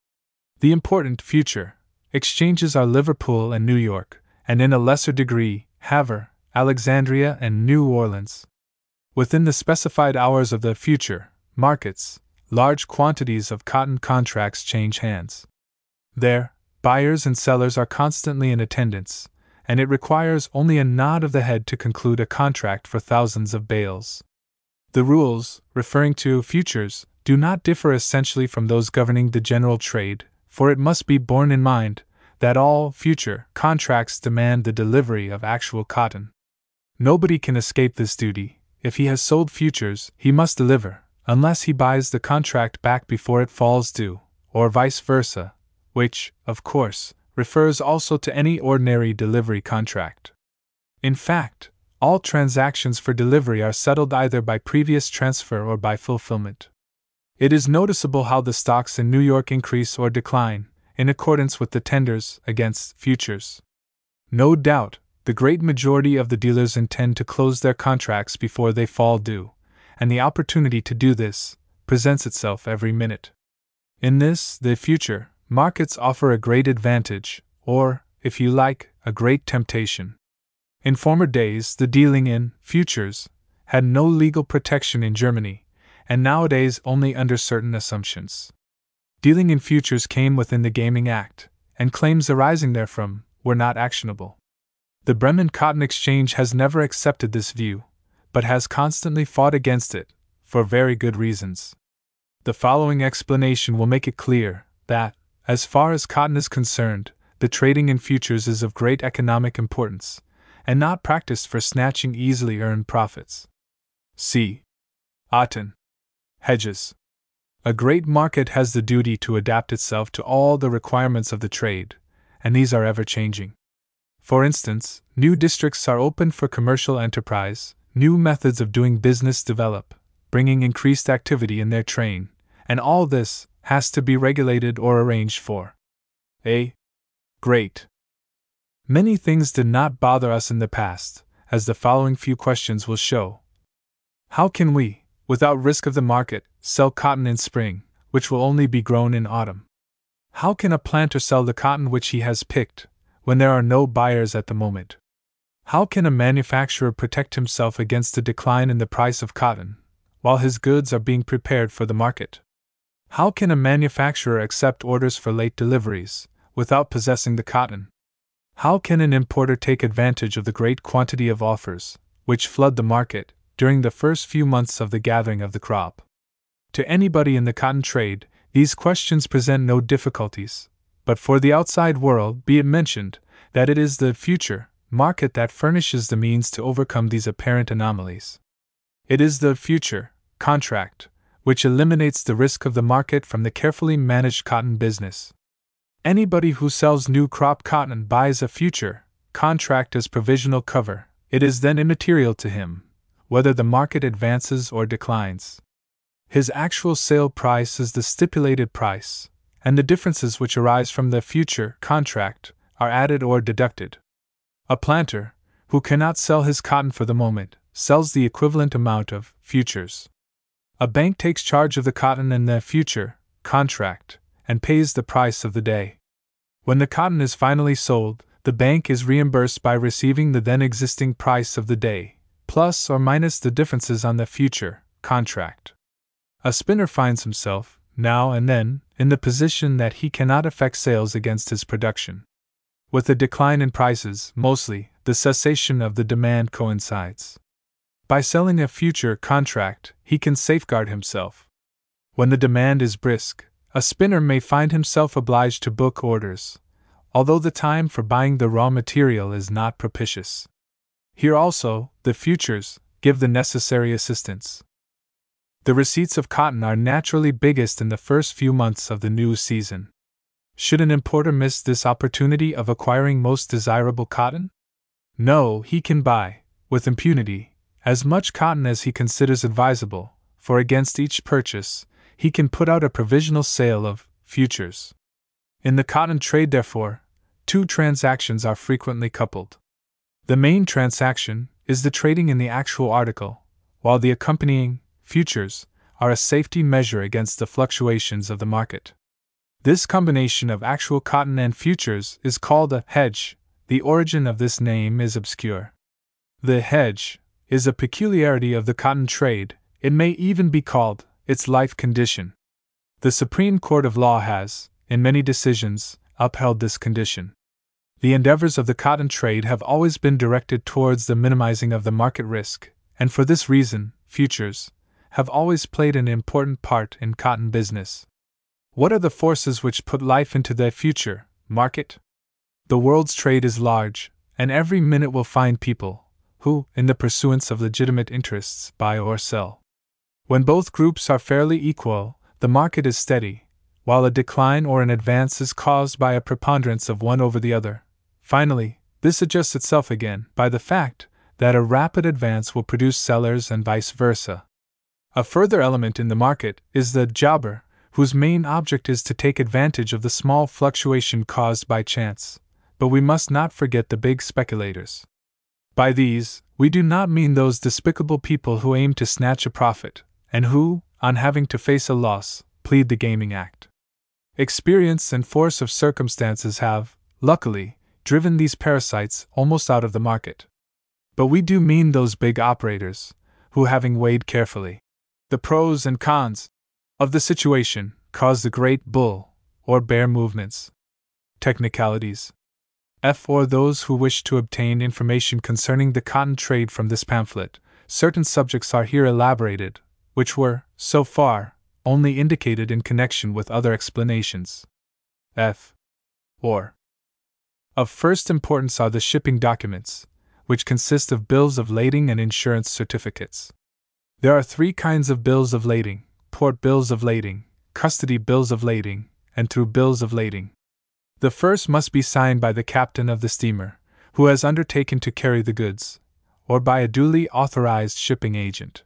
The important future exchanges are Liverpool and New York, and in a lesser degree, Havre, Alexandria, and New Orleans. Within the specified hours of the future markets, large quantities of cotton contracts change hands. There, Buyers and sellers are constantly in attendance, and it requires only a nod of the head to conclude a contract for thousands of bales. The rules, referring to futures, do not differ essentially from those governing the general trade, for it must be borne in mind that all future contracts demand the delivery of actual cotton. Nobody can escape this duty. If he has sold futures, he must deliver, unless he buys the contract back before it falls due, or vice versa, which, of course, refers also to any ordinary delivery contract. In fact, all transactions for delivery are settled either by previous transfer or by fulfillment. It is noticeable how the stocks in New York increase or decline, in accordance with the tenders against futures. No doubt, the great majority of the dealers intend to close their contracts before they fall due, and the opportunity to do this presents itself every minute. In this, the future, markets offer a great advantage, or, if you like, a great temptation. In former days, the dealing in futures had no legal protection in Germany, and nowadays only under certain assumptions. Dealing in futures came within the Gaming Act, and claims arising therefrom were not actionable. The Bremen Cotton Exchange has never accepted this view, but has constantly fought against it, for very good reasons. The following explanation will make it clear that, as far as cotton is concerned, the trading in futures is of great economic importance, and not practiced for snatching easily earned profits. C. Otten. Hedges. A great market has the duty to adapt itself to all the requirements of the trade, and these are ever changing. For instance, new districts are opened for commercial enterprise, new methods of doing business develop, bringing increased activity in their train, and all this, has to be regulated or arranged for. A. Great. Many things did not bother us in the past, as the following few questions will show. How can we, without risk of the market, sell cotton in spring, which will only be grown in autumn? How can a planter sell the cotton which he has picked, when there are no buyers at the moment? How can a manufacturer protect himself against a decline in the price of cotton, while his goods are being prepared for the market? How can a manufacturer accept orders for late deliveries, without possessing the cotton? How can an importer take advantage of the great quantity of offers, which flood the market, during the first few months of the gathering of the crop? To anybody in the cotton trade, these questions present no difficulties, but for the outside world, be it mentioned that it is the future market that furnishes the means to overcome these apparent anomalies. It is the future contract which eliminates the risk of the market from the carefully managed cotton business. Anybody who sells new crop cotton buys a future contract as provisional cover, it is then immaterial to him whether the market advances or declines. His actual sale price is the stipulated price, and the differences which arise from the future contract are added or deducted. A planter, who cannot sell his cotton for the moment, sells the equivalent amount of futures. A bank takes charge of the cotton in the future contract and pays the price of the day. When the cotton is finally sold, the bank is reimbursed by receiving the then existing price of the day, plus or minus the differences on the future contract. A spinner finds himself, now and then, in the position that he cannot effect sales against his production. With the decline in prices, mostly, the cessation of the demand coincides. By selling a future contract, he can safeguard himself. When the demand is brisk, a spinner may find himself obliged to book orders, although the time for buying the raw material is not propitious. Here also, the futures give the necessary assistance. The receipts of cotton are naturally biggest in the first few months of the new season. Should an importer miss this opportunity of acquiring most desirable cotton? No, he can buy, with impunity, as much cotton as he considers advisable, for against each purchase, he can put out a provisional sale of futures. In the cotton trade, therefore, two transactions are frequently coupled. The main transaction is the trading in the actual article, while the accompanying futures are a safety measure against the fluctuations of the market. This combination of actual cotton and futures is called a hedge. The origin of this name is obscure. The hedge is a peculiarity of the cotton trade, it may even be called its life condition. The Supreme Court of Law has, in many decisions, upheld this condition. The endeavors of the cotton trade have always been directed towards the minimizing of the market risk, and for this reason, futures have always played an important part in cotton business. What are the forces which put life into the future market? The world's trade is large, and every minute will find people who, in the pursuance of legitimate interests, buy or sell. When both groups are fairly equal, the market is steady, while a decline or an advance is caused by a preponderance of one over the other. Finally, this adjusts itself again by the fact that a rapid advance will produce sellers and vice versa. A further element in the market is the jobber, whose main object is to take advantage of the small fluctuation caused by chance. But we must not forget the big speculators. By these, we do not mean those despicable people who aim to snatch a profit, and who, on having to face a loss, plead the Gaming Act. Experience and force of circumstances have, luckily, driven these parasites almost out of the market. But we do mean those big operators, who, having weighed carefully the pros and cons of the situation, cause the great bull or bear movements. Technicalities. F. Or those who wish to obtain information concerning the cotton trade from this pamphlet, certain subjects are here elaborated, which were, so far, only indicated in connection with other explanations. F. Or. Of first importance are the shipping documents, which consist of bills of lading and insurance certificates. There are three kinds of bills of lading port bills of lading, custody bills of lading, and through bills of lading. The first must be signed by the captain of the steamer, who has undertaken to carry the goods, or by a duly authorized shipping agent.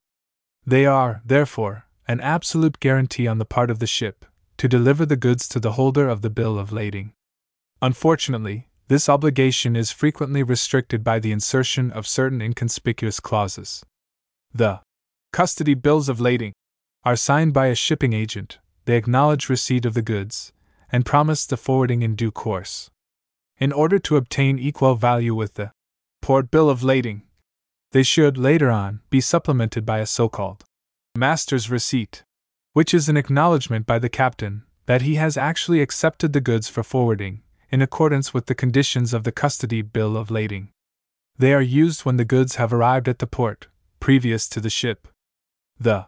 They are, therefore, an absolute guarantee on the part of the ship to deliver the goods to the holder of the bill of lading. Unfortunately, this obligation is frequently restricted by the insertion of certain inconspicuous clauses. The custody bills of lading are signed by a shipping agent, they acknowledge receipt of the goods, and promise the forwarding in due course. In order to obtain equal value with the port bill of lading, they should, later on, be supplemented by a so called master's receipt, which is an acknowledgement by the captain that he has actually accepted the goods for forwarding, in accordance with the conditions of the custody bill of lading. They are used when the goods have arrived at the port, previous to the ship. The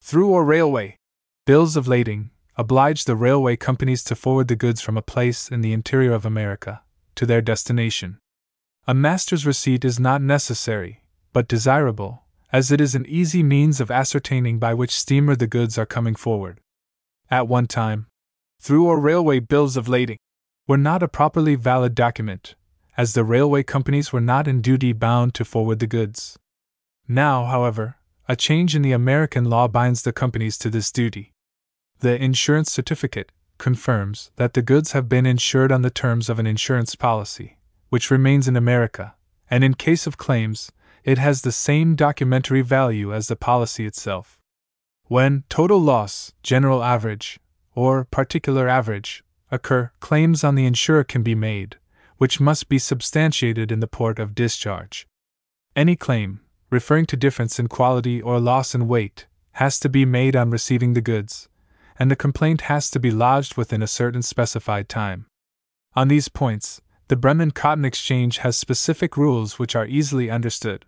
through or railway. Bills of lading oblige the railway companies to forward the goods from a place in the interior of America to their destination. A master's receipt is not necessary, but desirable, as it is an easy means of ascertaining by which steamer the goods are coming forward. At one time, through or railway bills of lading were not a properly valid document, as the railway companies were not in duty bound to forward the goods. Now, however, a change in the American law binds the companies to this duty. The insurance certificate confirms that the goods have been insured on the terms of an insurance policy, which remains in America, and in case of claims, it has the same documentary value as the policy itself. When total loss, general average, or particular average occur, claims on the insurer can be made, which must be substantiated in the port of discharge. Any claim, referring to difference in quality or loss in weight, has to be made on receiving the goods, and the complaint has to be lodged within a certain specified time. On these points, the Bremen Cotton Exchange has specific rules which are easily understood.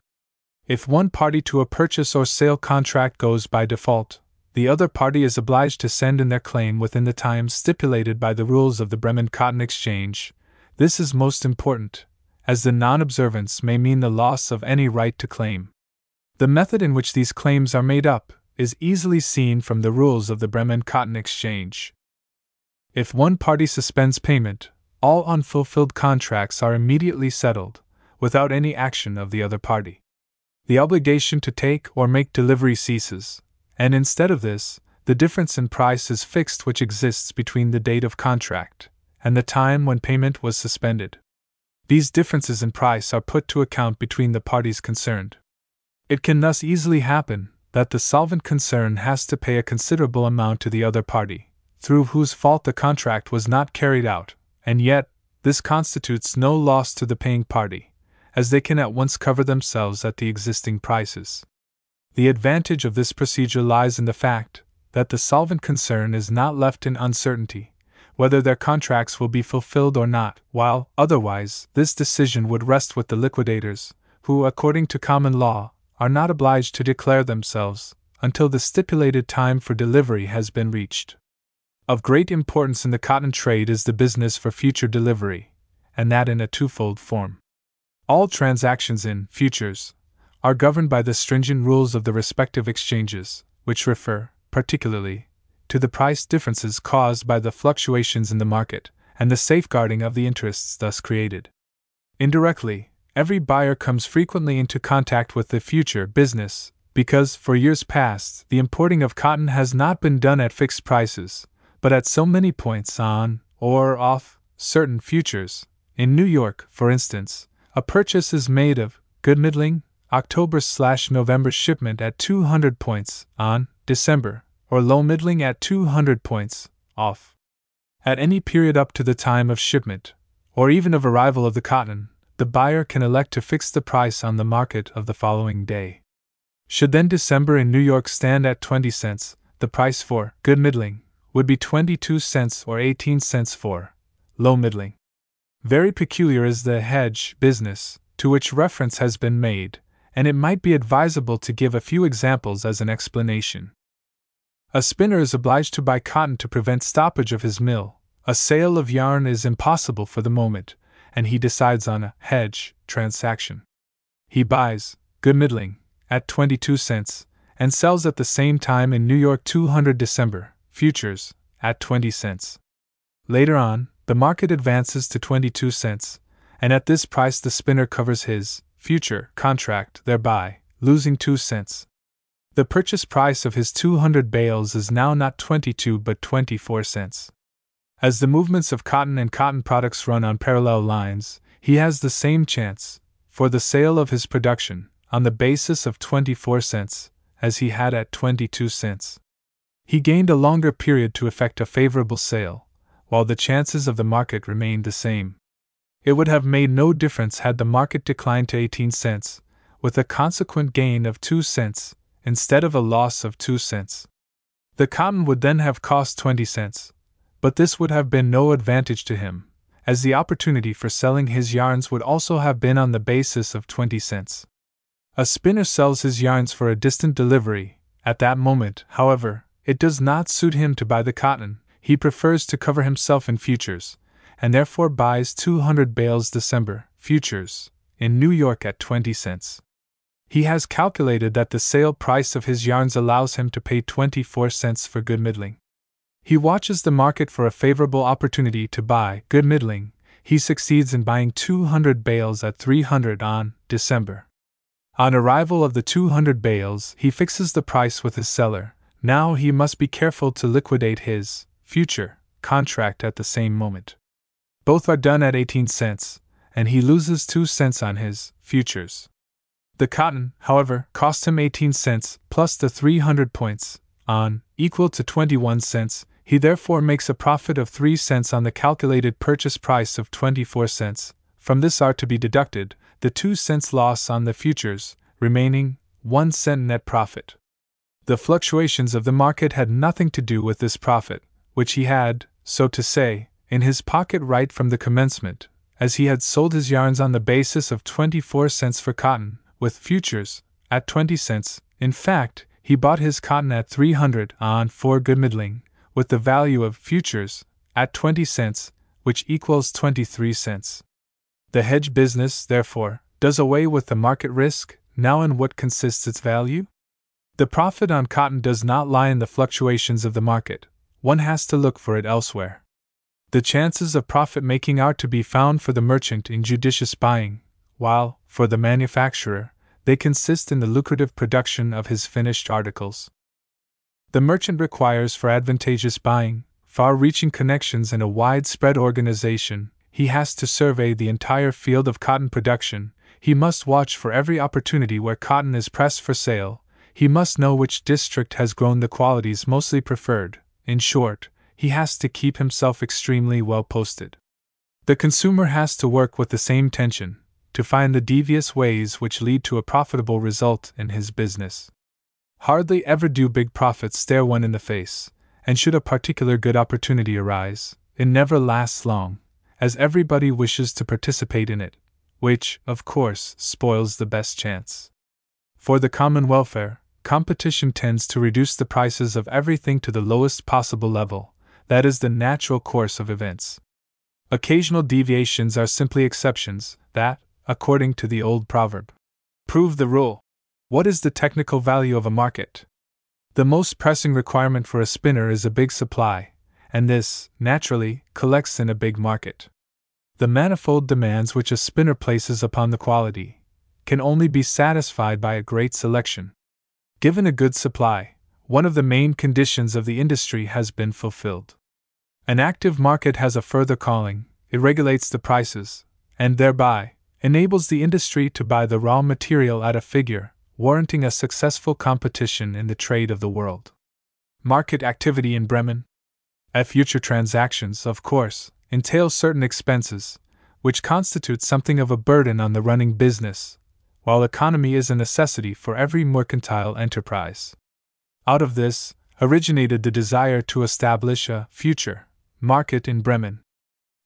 If one party to a purchase or sale contract goes by default, the other party is obliged to send in their claim within the time stipulated by the rules of the Bremen Cotton Exchange. This is most important, as the non observance may mean the loss of any right to claim. The method in which these claims are made up is easily seen from the rules of the Bremen Cotton Exchange. If one party suspends payment, all unfulfilled contracts are immediately settled, without any action of the other party. The obligation to take or make delivery ceases, and instead of this, the difference in price is fixed which exists between the date of contract and the time when payment was suspended. These differences in price are put to account between the parties concerned. It can thus easily happen that the solvent concern has to pay a considerable amount to the other party, through whose fault the contract was not carried out, and yet, this constitutes no loss to the paying party, as they can at once cover themselves at the existing prices. The advantage of this procedure lies in the fact that the solvent concern is not left in uncertainty whether their contracts will be fulfilled or not, while, otherwise, this decision would rest with the liquidators, who, according to common law, are not obliged to declare themselves until the stipulated time for delivery has been reached. Of great importance in the cotton trade is the business for future delivery, and that in a twofold form. All transactions in futures are governed by the stringent rules of the respective exchanges, which refer, particularly, to the price differences caused by the fluctuations in the market, and the safeguarding of the interests thus created. Indirectly, every buyer comes frequently into contact with the future business, because for years past the importing of cotton has not been done at fixed prices, but at so many points on, or off, certain futures. In New York, for instance, a purchase is made of good middling October slash November shipment at 200 points on December, or low middling at 200 points off. At any period up to the time of shipment, or even of arrival of the cotton, the buyer can elect to fix the price on the market of the following day. Should then December in New York stand at 20 cents, the price for good middling would be 22 cents or 18 cents for low middling. Very peculiar is the hedge business to which reference has been made, and it might be advisable to give a few examples as an explanation. A spinner is obliged to buy cotton to prevent stoppage of his mill. A sale of yarn is impossible for the moment, and he decides on a hedge transaction. He buys good middling at 22 cents and sells at the same time in New York 200 December futures at 20 cents. Later on, the market advances to 22 cents, and at this price the spinner covers his future contract, thereby losing 2 cents. The purchase price of his 200 bales is now not 22 but 24 cents. As the movements of cotton and cotton products run on parallel lines, he has the same chance, for the sale of his production, on the basis of 24 cents, as he had at 22 cents. He gained a longer period to effect a favorable sale, while the chances of the market remained the same. It would have made no difference had the market declined to 18 cents, with a consequent gain of 2 cents, instead of a loss of 2 cents. The cotton would then have cost 20 cents, but this would have been no advantage to him, as the opportunity for selling his yarns would also have been on the basis of 20 cents. A spinner sells his yarns for a distant delivery. At that moment, however, it does not suit him to buy the cotton, he prefers to cover himself in futures, and therefore buys 200 bales December futures in New York at 20 cents. He has calculated that the sale price of his yarns allows him to pay 24 cents for good middling. He watches the market for a favorable opportunity to buy good middling. He succeeds in buying 200 bales at 300 on December. On arrival of the 200 bales, he fixes the price with his seller. Now he must be careful to liquidate his future contract at the same moment. Both are done at 18 cents, and he loses 2 cents on his futures. The cotton, however, cost him 18 cents, plus the 300 points, on, equal to 21 cents. He therefore makes a profit of 3 cents on the calculated purchase price of 24 cents. From this are to be deducted the 2 cents loss on the futures, remaining 1 cent net profit. The fluctuations of the market had nothing to do with this profit, which he had, so to say, in his pocket right from the commencement, as he had sold his yarns on the basis of 24 cents for cotton, with futures at 20 cents. In fact, he bought his cotton at 300 on for good middling, with the value of futures at 20 cents, which equals 23 cents. The hedge business, therefore, does away with the market risk, now in what consists its value? The profit on cotton does not lie in the fluctuations of the market, one has to look for it elsewhere. The chances of profit making are to be found for the merchant in judicious buying, while, for the manufacturer, they consist in the lucrative production of his finished articles. The merchant requires for advantageous buying, far reaching connections and a widespread organization, he has to survey the entire field of cotton production, he must watch for every opportunity where cotton is pressed for sale, he must know which district has grown the qualities mostly preferred, in short, he has to keep himself extremely well posted. The consumer has to work with the same tension, to find the devious ways which lead to a profitable result in his business. Hardly ever do big profits stare one in the face, and should a particular good opportunity arise, it never lasts long, as everybody wishes to participate in it, which, of course, spoils the best chance. For the common welfare, competition tends to reduce the prices of everything to the lowest possible level, that is the natural course of events. Occasional deviations are simply exceptions, that, according to the old proverb, prove the rule. What is the technical value of a market? The most pressing requirement for a spinner is a big supply, and this, naturally, collects in a big market. The manifold demands which a spinner places upon the quality can only be satisfied by a great selection. Given a good supply, one of the main conditions of the industry has been fulfilled. An active market has a further calling, it regulates the prices, and thereby, enables the industry to buy the raw material at a figure, warranting a successful competition in the trade of the world. Market activity in Bremen. At future transactions, of course, entail certain expenses, which constitute something of a burden on the running business, while economy is a necessity for every mercantile enterprise. Out of this originated the desire to establish a future market in Bremen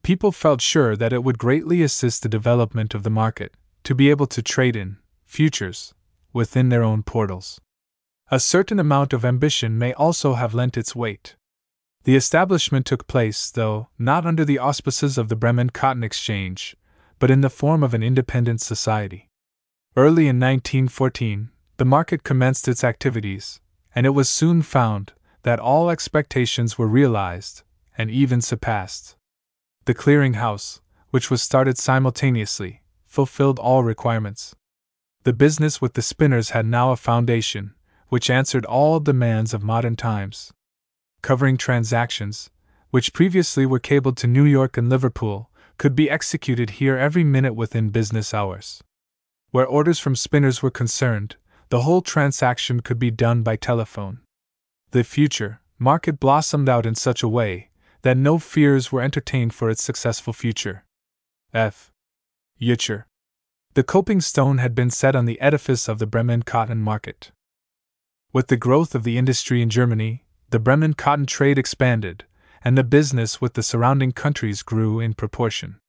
people felt sure that it would greatly assist the development of the market, to be able to trade in futures within their own portals. A certain amount of ambition may also have lent its weight. The establishment took place, though, not under the auspices of the Bremen Cotton Exchange, but in the form of an independent society. Early in 1914, the market commenced its activities, and it was soon found that all expectations were realized, and even surpassed. The clearing house, which was started simultaneously, fulfilled all requirements. The business with the spinners had now a foundation, which answered all demands of modern times. Covering transactions, which previously were cabled to New York and Liverpool, could be executed here every minute within business hours. Where orders from spinners were concerned, the whole transaction could be done by telephone. The future market blossomed out in such a way that no fears were entertained for its successful future. F. Yutcher. The coping stone had been set on the edifice of the Bremen cotton market. With the growth of the industry in Germany, the Bremen cotton trade expanded, and the business with the surrounding countries grew in proportion.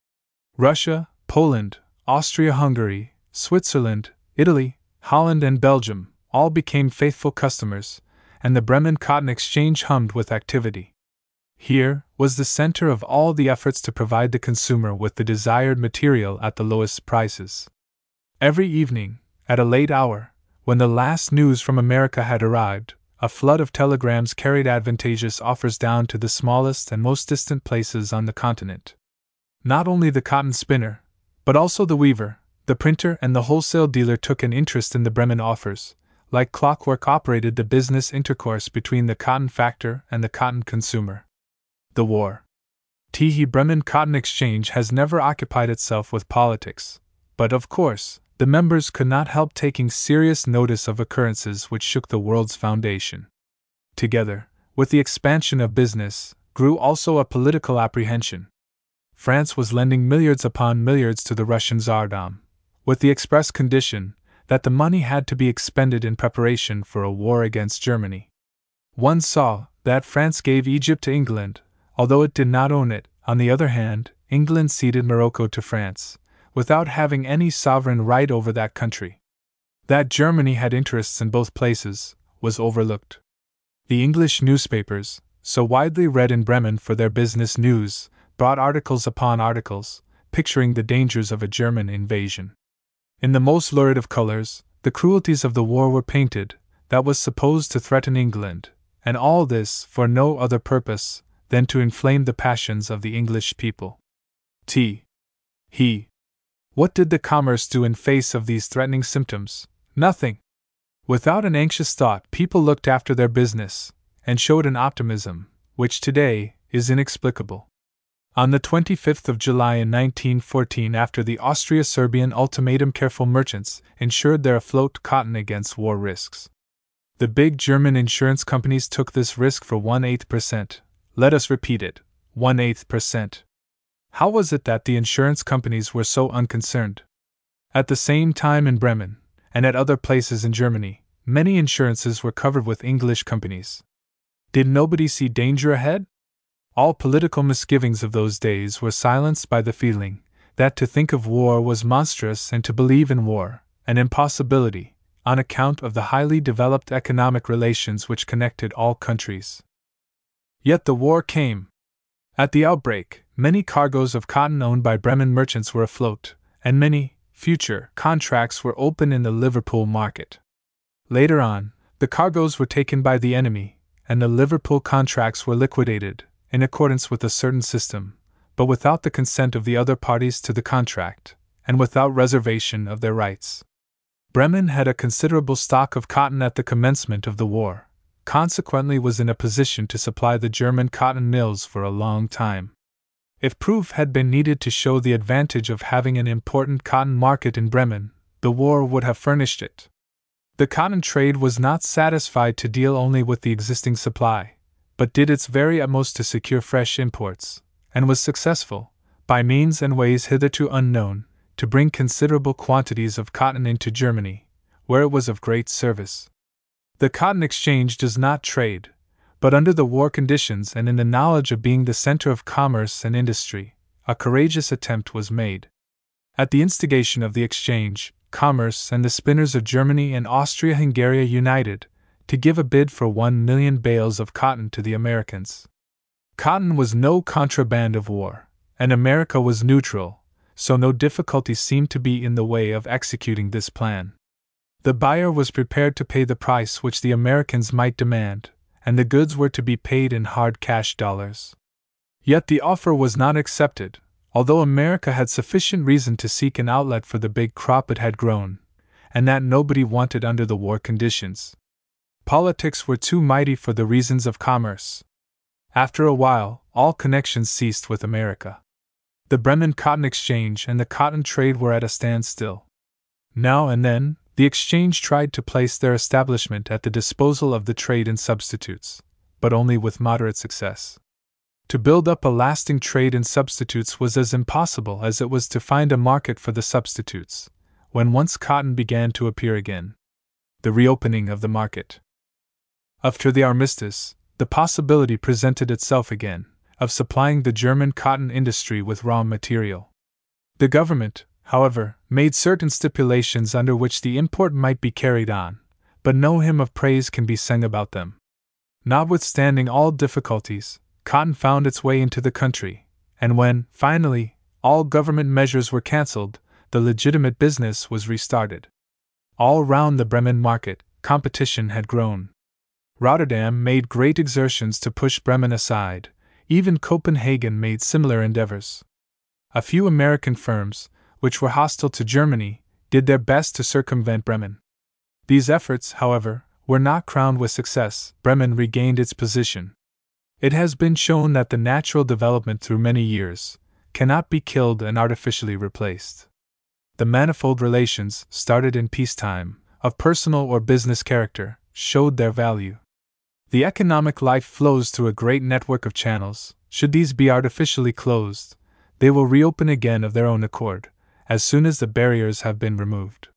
Russia, Poland, Austria Hungary, Switzerland, Italy, Holland, and Belgium all became faithful customers, and the Bremen Cotton Exchange hummed with activity. Here was the center of all the efforts to provide the consumer with the desired material at the lowest prices. Every evening, at a late hour, when the last news from America had arrived, a flood of telegrams carried advantageous offers down to the smallest and most distant places on the continent. Not only the cotton spinner, but also the weaver, the printer, and the wholesale dealer took an interest in the Bremen offers. Like clockwork operated the business intercourse between the cotton factor and the cotton consumer the war. Tehe Bremen Cotton Exchange has never occupied itself with politics, but of course, the members could not help taking serious notice of occurrences which shook the world's foundation. Together, with the expansion of business, grew also a political apprehension. France was lending milliards upon milliards to the Russian Tsardom, with the express condition that the money had to be expended in preparation for a war against Germany. One saw that France gave Egypt to England, Although it did not own it, on the other hand, England ceded Morocco to France, without having any sovereign right over that country. That Germany had interests in both places was overlooked. The English newspapers, so widely read in Bremen for their business news, brought articles upon articles, picturing the dangers of a German invasion. In the most lurid of colors, the cruelties of the war were painted, that was supposed to threaten England, and all this for no other purpose than to inflame the passions of the English people. T. He. What did the commerce do in face of these threatening symptoms? Nothing. Without an anxious thought, people looked after their business, and showed an optimism, which today is inexplicable. On the 25th of July in 1914, after the Austria Serbian ultimatum, careful merchants insured their afloat cotton against war risks. The big German insurance companies took this risk for one eighth percent. Let us repeat it one eighth percent. How was it that the insurance companies were so unconcerned? At the same time in Bremen, and at other places in Germany, many insurances were covered with English companies. Did nobody see danger ahead? All political misgivings of those days were silenced by the feeling that to think of war was monstrous and to believe in war an impossibility, on account of the highly developed economic relations which connected all countries. Yet the war came. At the outbreak, many cargoes of cotton owned by Bremen merchants were afloat, and many, future contracts were open in the Liverpool market. Later on, the cargoes were taken by the enemy, and the Liverpool contracts were liquidated, in accordance with a certain system, but without the consent of the other parties to the contract, and without reservation of their rights. Bremen had a considerable stock of cotton at the commencement of the war, consequently, was in a position to supply the German cotton mills for a long time. If proof had been needed to show the advantage of having an important cotton market in Bremen, the war would have furnished it. The cotton trade was not satisfied to deal only with the existing supply, but did its very utmost to secure fresh imports, and was successful, by means and ways hitherto unknown, to bring considerable quantities of cotton into Germany, where it was of great service. The Cotton Exchange does not trade, but under the war conditions and in the knowledge of being the center of commerce and industry, a courageous attempt was made. At the instigation of the exchange, commerce, and the spinners of Germany and Austria Hungary united to give a bid for one million bales of cotton to the Americans. Cotton was no contraband of war, and America was neutral, so no difficulty seemed to be in the way of executing this plan. The buyer was prepared to pay the price which the Americans might demand, and the goods were to be paid in hard cash dollars. Yet the offer was not accepted, although America had sufficient reason to seek an outlet for the big crop it had grown, and that nobody wanted under the war conditions. Politics were too mighty for the reasons of commerce. After a while, all connections ceased with America. The Bremen Cotton Exchange and the cotton trade were at a standstill. Now and then, the exchange tried to place their establishment at the disposal of the trade in substitutes, but only with moderate success. To build up a lasting trade in substitutes was as impossible as it was to find a market for the substitutes, when once cotton began to appear again. The reopening of the market. After the armistice, the possibility presented itself again of supplying the German cotton industry with raw material. The government, however, made certain stipulations under which the import might be carried on, but no hymn of praise can be sung about them. Notwithstanding all difficulties, cotton found its way into the country, and when, finally, all government measures were cancelled, the legitimate business was restarted. All round the Bremen market, competition had grown. Rotterdam made great exertions to push Bremen aside, even Copenhagen made similar endeavors. A few American firms, which were hostile to Germany, did their best to circumvent Bremen. These efforts, however, were not crowned with success. Bremen regained its position. It has been shown that the natural development through many years cannot be killed and artificially replaced. The manifold relations, started in peacetime, of personal or business character, showed their value. The economic life flows through a great network of channels. Should these be artificially closed, they will reopen again of their own accord as soon as the barriers have been removed.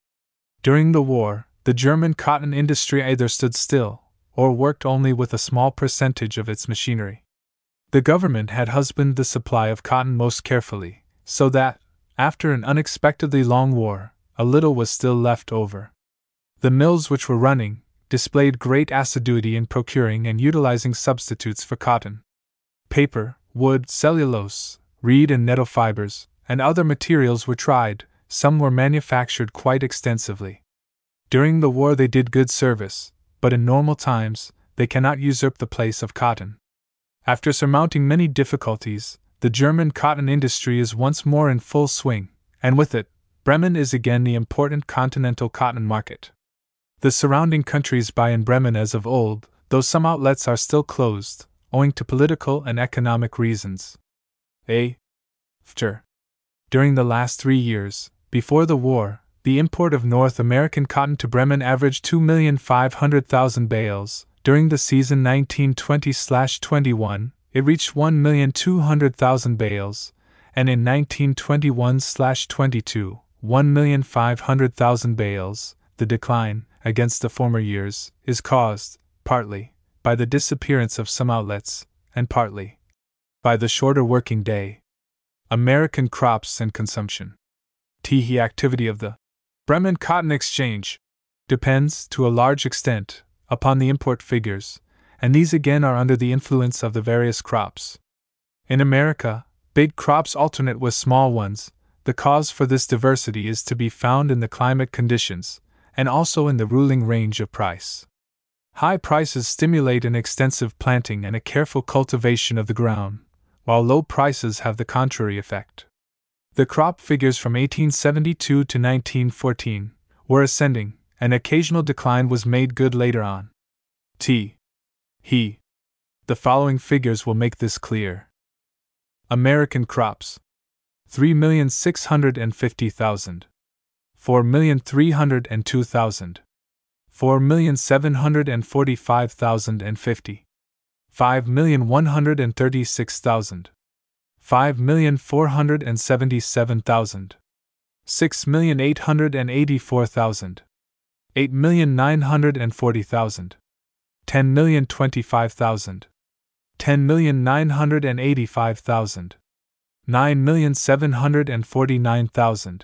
During the war, the German cotton industry either stood still or worked only with a small percentage of its machinery. The government had husbanded the supply of cotton most carefully, so that, after an unexpectedly long war, a little was still left over. The mills which were running displayed great assiduity in procuring and utilizing substitutes for cotton. Paper, wood, cellulose, reed, and nettle fibers, and other materials were tried, some were manufactured quite extensively. During the war, they did good service, but in normal times, they cannot usurp the place of cotton. After surmounting many difficulties, the German cotton industry is once more in full swing, and with it, Bremen is again the important continental cotton market. The surrounding countries buy in Bremen as of old, though some outlets are still closed, owing to political and economic reasons. A. After. During the last three years, before the war, the import of North American cotton to Bremen averaged 2,500,000 bales. During the season 1920 21, it reached 1,200,000 bales, and in 1921 22, 1,500,000 bales. The decline, against the former years, is caused, partly, by the disappearance of some outlets, and partly by the shorter working day. American crops and consumption. Teehee activity of the Bremen Cotton Exchange depends, to a large extent, upon the import figures, and these again are under the influence of the various crops. In America, big crops alternate with small ones. The cause for this diversity is to be found in the climate conditions, and also in the ruling range of price. High prices stimulate an extensive planting and a careful cultivation of the ground, while low prices have the contrary effect. The crop figures from 1872 to 1914 were ascending, an occasional decline was made good later on. T. He. The following figures will make this clear. American crops 3,650,000, 4,302,000, 4,745,050. 5,136,000, 5,477,000, 6,884,000, 8,940,000, 10,025,000, 10,985,000, 9,749,000,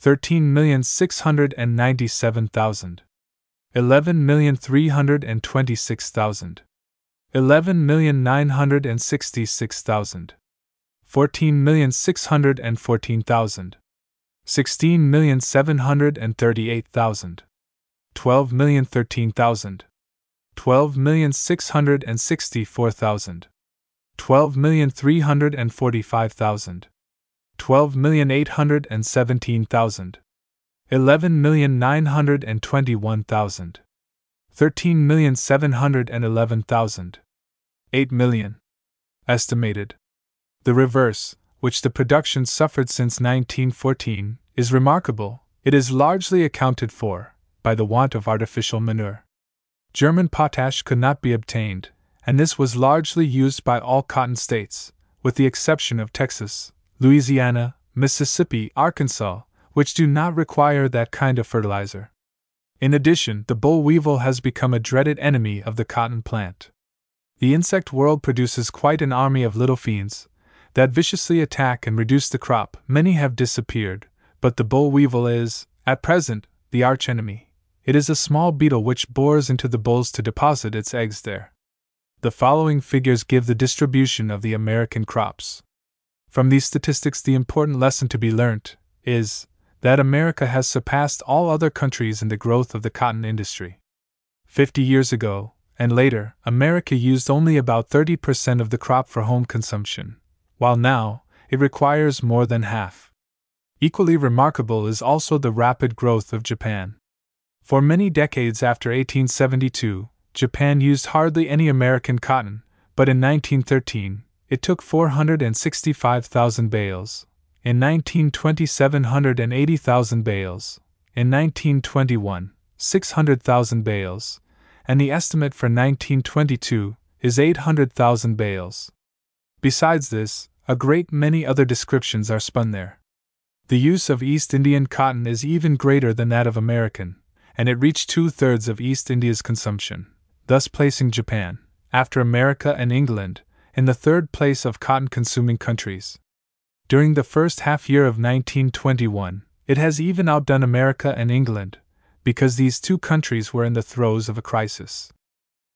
13,697,000, 11,326,000. 11,966,000. 14,614,000. 16,738,000. 12,664,000. 12,345,000. 12,817,000. 11,921,000. 13,711,000. 8 million. Estimated. The reverse, which the production suffered since 1914, is remarkable. It is largely accounted for by the want of artificial manure. German potash could not be obtained, and this was largely used by all cotton states, with the exception of Texas, Louisiana, Mississippi, Arkansas, which do not require that kind of fertilizer. In addition, the boll weevil has become a dreaded enemy of the cotton plant. The insect world produces quite an army of little fiends that viciously attack and reduce the crop. Many have disappeared, but the boll weevil is, at present, the archenemy. It is a small beetle which bores into the bolls to deposit its eggs there. The following figures give the distribution of the American crops. From these statistics, the important lesson to be learnt is that America has surpassed all other countries in the growth of the cotton industry. Fifty years ago, and later, America used only about 30% of the crop for home consumption, while now, it requires more than half. Equally remarkable is also the rapid growth of Japan. For many decades after 1872, Japan used hardly any American cotton, but in 1913, it took 465,000 bales, in 1920, 780,000 bales. In 1921, 600,000 bales. And the estimate for 1922 is 800,000 bales. Besides this, a great many other descriptions are spun there. The use of East Indian cotton is even greater than that of American, and it reached two thirds of East India's consumption, thus placing Japan, after America and England, in the third place of cotton consuming countries. During the first half year of 1921, it has even outdone America and England, because these two countries were in the throes of a crisis.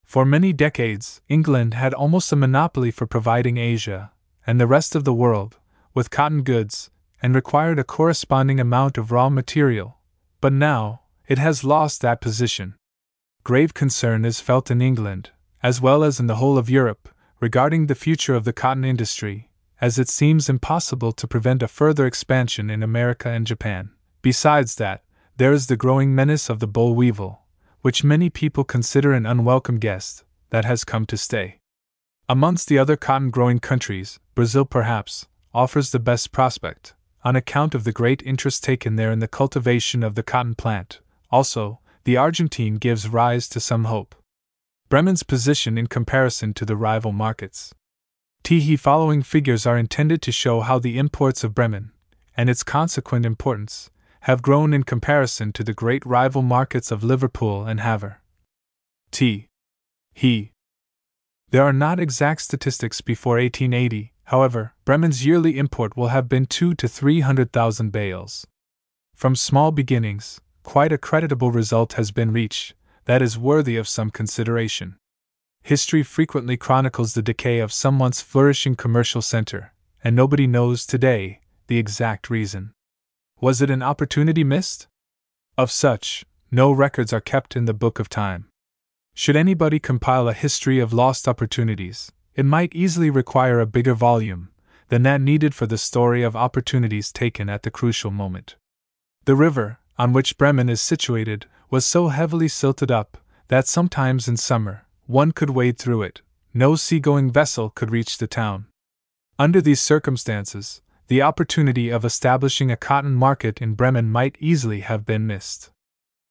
For many decades, England had almost a monopoly for providing Asia, and the rest of the world, with cotton goods, and required a corresponding amount of raw material, but now, it has lost that position. Grave concern is felt in England, as well as in the whole of Europe, regarding the future of the cotton industry, as it seems impossible to prevent a further expansion in America and Japan. Besides that, there is the growing menace of the boll weevil, which many people consider an unwelcome guest, that has come to stay. Amongst the other cotton growing countries, Brazil perhaps offers the best prospect, on account of the great interest taken there in the cultivation of the cotton plant. Also, the Argentine gives rise to some hope. Bremen's position in comparison to the rival markets. Tehe following figures are intended to show how the imports of Bremen, and its consequent importance, have grown in comparison to the great rival markets of Liverpool and Havre. T. He. There are not exact statistics before 1880, however, Bremen's yearly import will have been two to three hundred thousand bales. From small beginnings, quite a creditable result has been reached, that is worthy of some consideration. History frequently chronicles the decay of some once flourishing commercial center, and nobody knows today the exact reason. Was it an opportunity missed? Of such, no records are kept in the book of time. Should anybody compile a history of lost opportunities, it might easily require a bigger volume than that needed for the story of opportunities taken at the crucial moment. The river, on which Bremen is situated, was so heavily silted up that sometimes in summer one could wade through it, no seagoing vessel could reach the town. Under these circumstances, the opportunity of establishing a cotton market in Bremen might easily have been missed.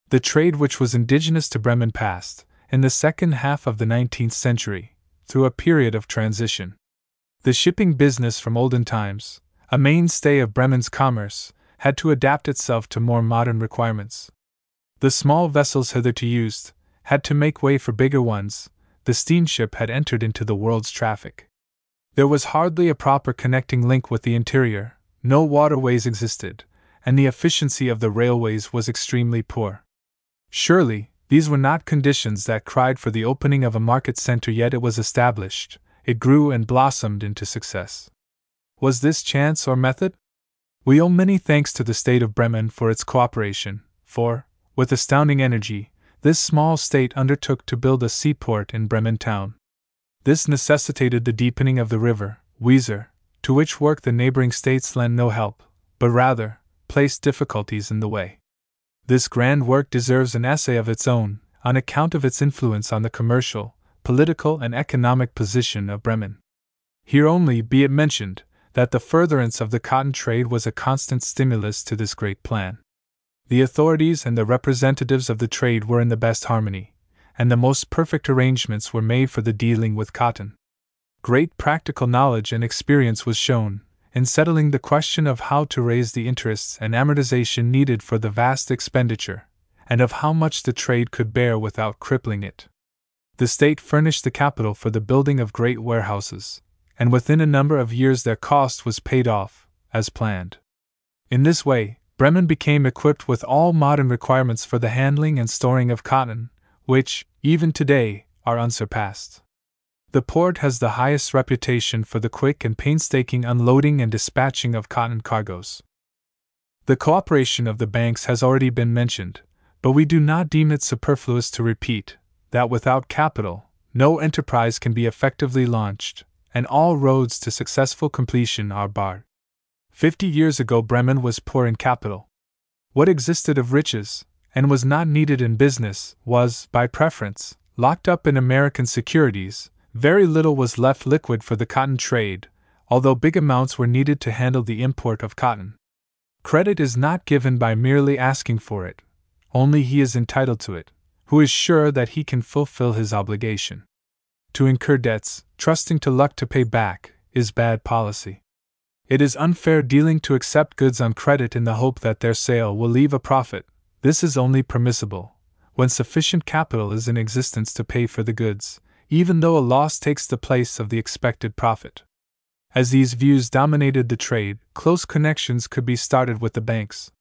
The trade which was indigenous to Bremen passed, in the second half of the 19th century, through a period of transition. The shipping business from olden times, a mainstay of Bremen's commerce, had to adapt itself to more modern requirements. The small vessels hitherto used had to make way for bigger ones, the steamship had entered into the world's traffic. There was hardly a proper connecting link with the interior, no waterways existed, and the efficiency of the railways was extremely poor. Surely, these were not conditions that cried for the opening of a market center, yet it was established, it grew and blossomed into success. Was this chance or method? We owe many thanks to the state of Bremen for its cooperation, for, with astounding energy, this small state undertook to build a seaport in Bremen town. This necessitated the deepening of the river, Weser, to which work the neighboring states lent no help, but rather placed difficulties in the way. This grand work deserves an essay of its own, on account of its influence on the commercial, political, and economic position of Bremen. Here only be it mentioned that the furtherance of the cotton trade was a constant stimulus to this great plan. The authorities and the representatives of the trade were in the best harmony, and the most perfect arrangements were made for the dealing with cotton. Great practical knowledge and experience was shown in settling the question of how to raise the interests and amortization needed for the vast expenditure, and of how much the trade could bear without crippling it. The state furnished the capital for the building of great warehouses, and within a number of years their cost was paid off, as planned. In this way, Bremen became equipped with all modern requirements for the handling and storing of cotton, which, even today, are unsurpassed. The port has the highest reputation for the quick and painstaking unloading and dispatching of cotton cargoes. The cooperation of the banks has already been mentioned, but we do not deem it superfluous to repeat that without capital, no enterprise can be effectively launched, and all roads to successful completion are barred. Fifty years ago, Bremen was poor in capital. What existed of riches, and was not needed in business, was, by preference, locked up in American securities, very little was left liquid for the cotton trade, although big amounts were needed to handle the import of cotton. Credit is not given by merely asking for it, only he is entitled to it, who is sure that he can fulfill his obligation. To incur debts, trusting to luck to pay back, is bad policy. It is unfair dealing to accept goods on credit in the hope that their sale will leave a profit, this is only permissible when sufficient capital is in existence to pay for the goods, even though a loss takes the place of the expected profit. As these views dominated the trade, close connections could be started with the banks.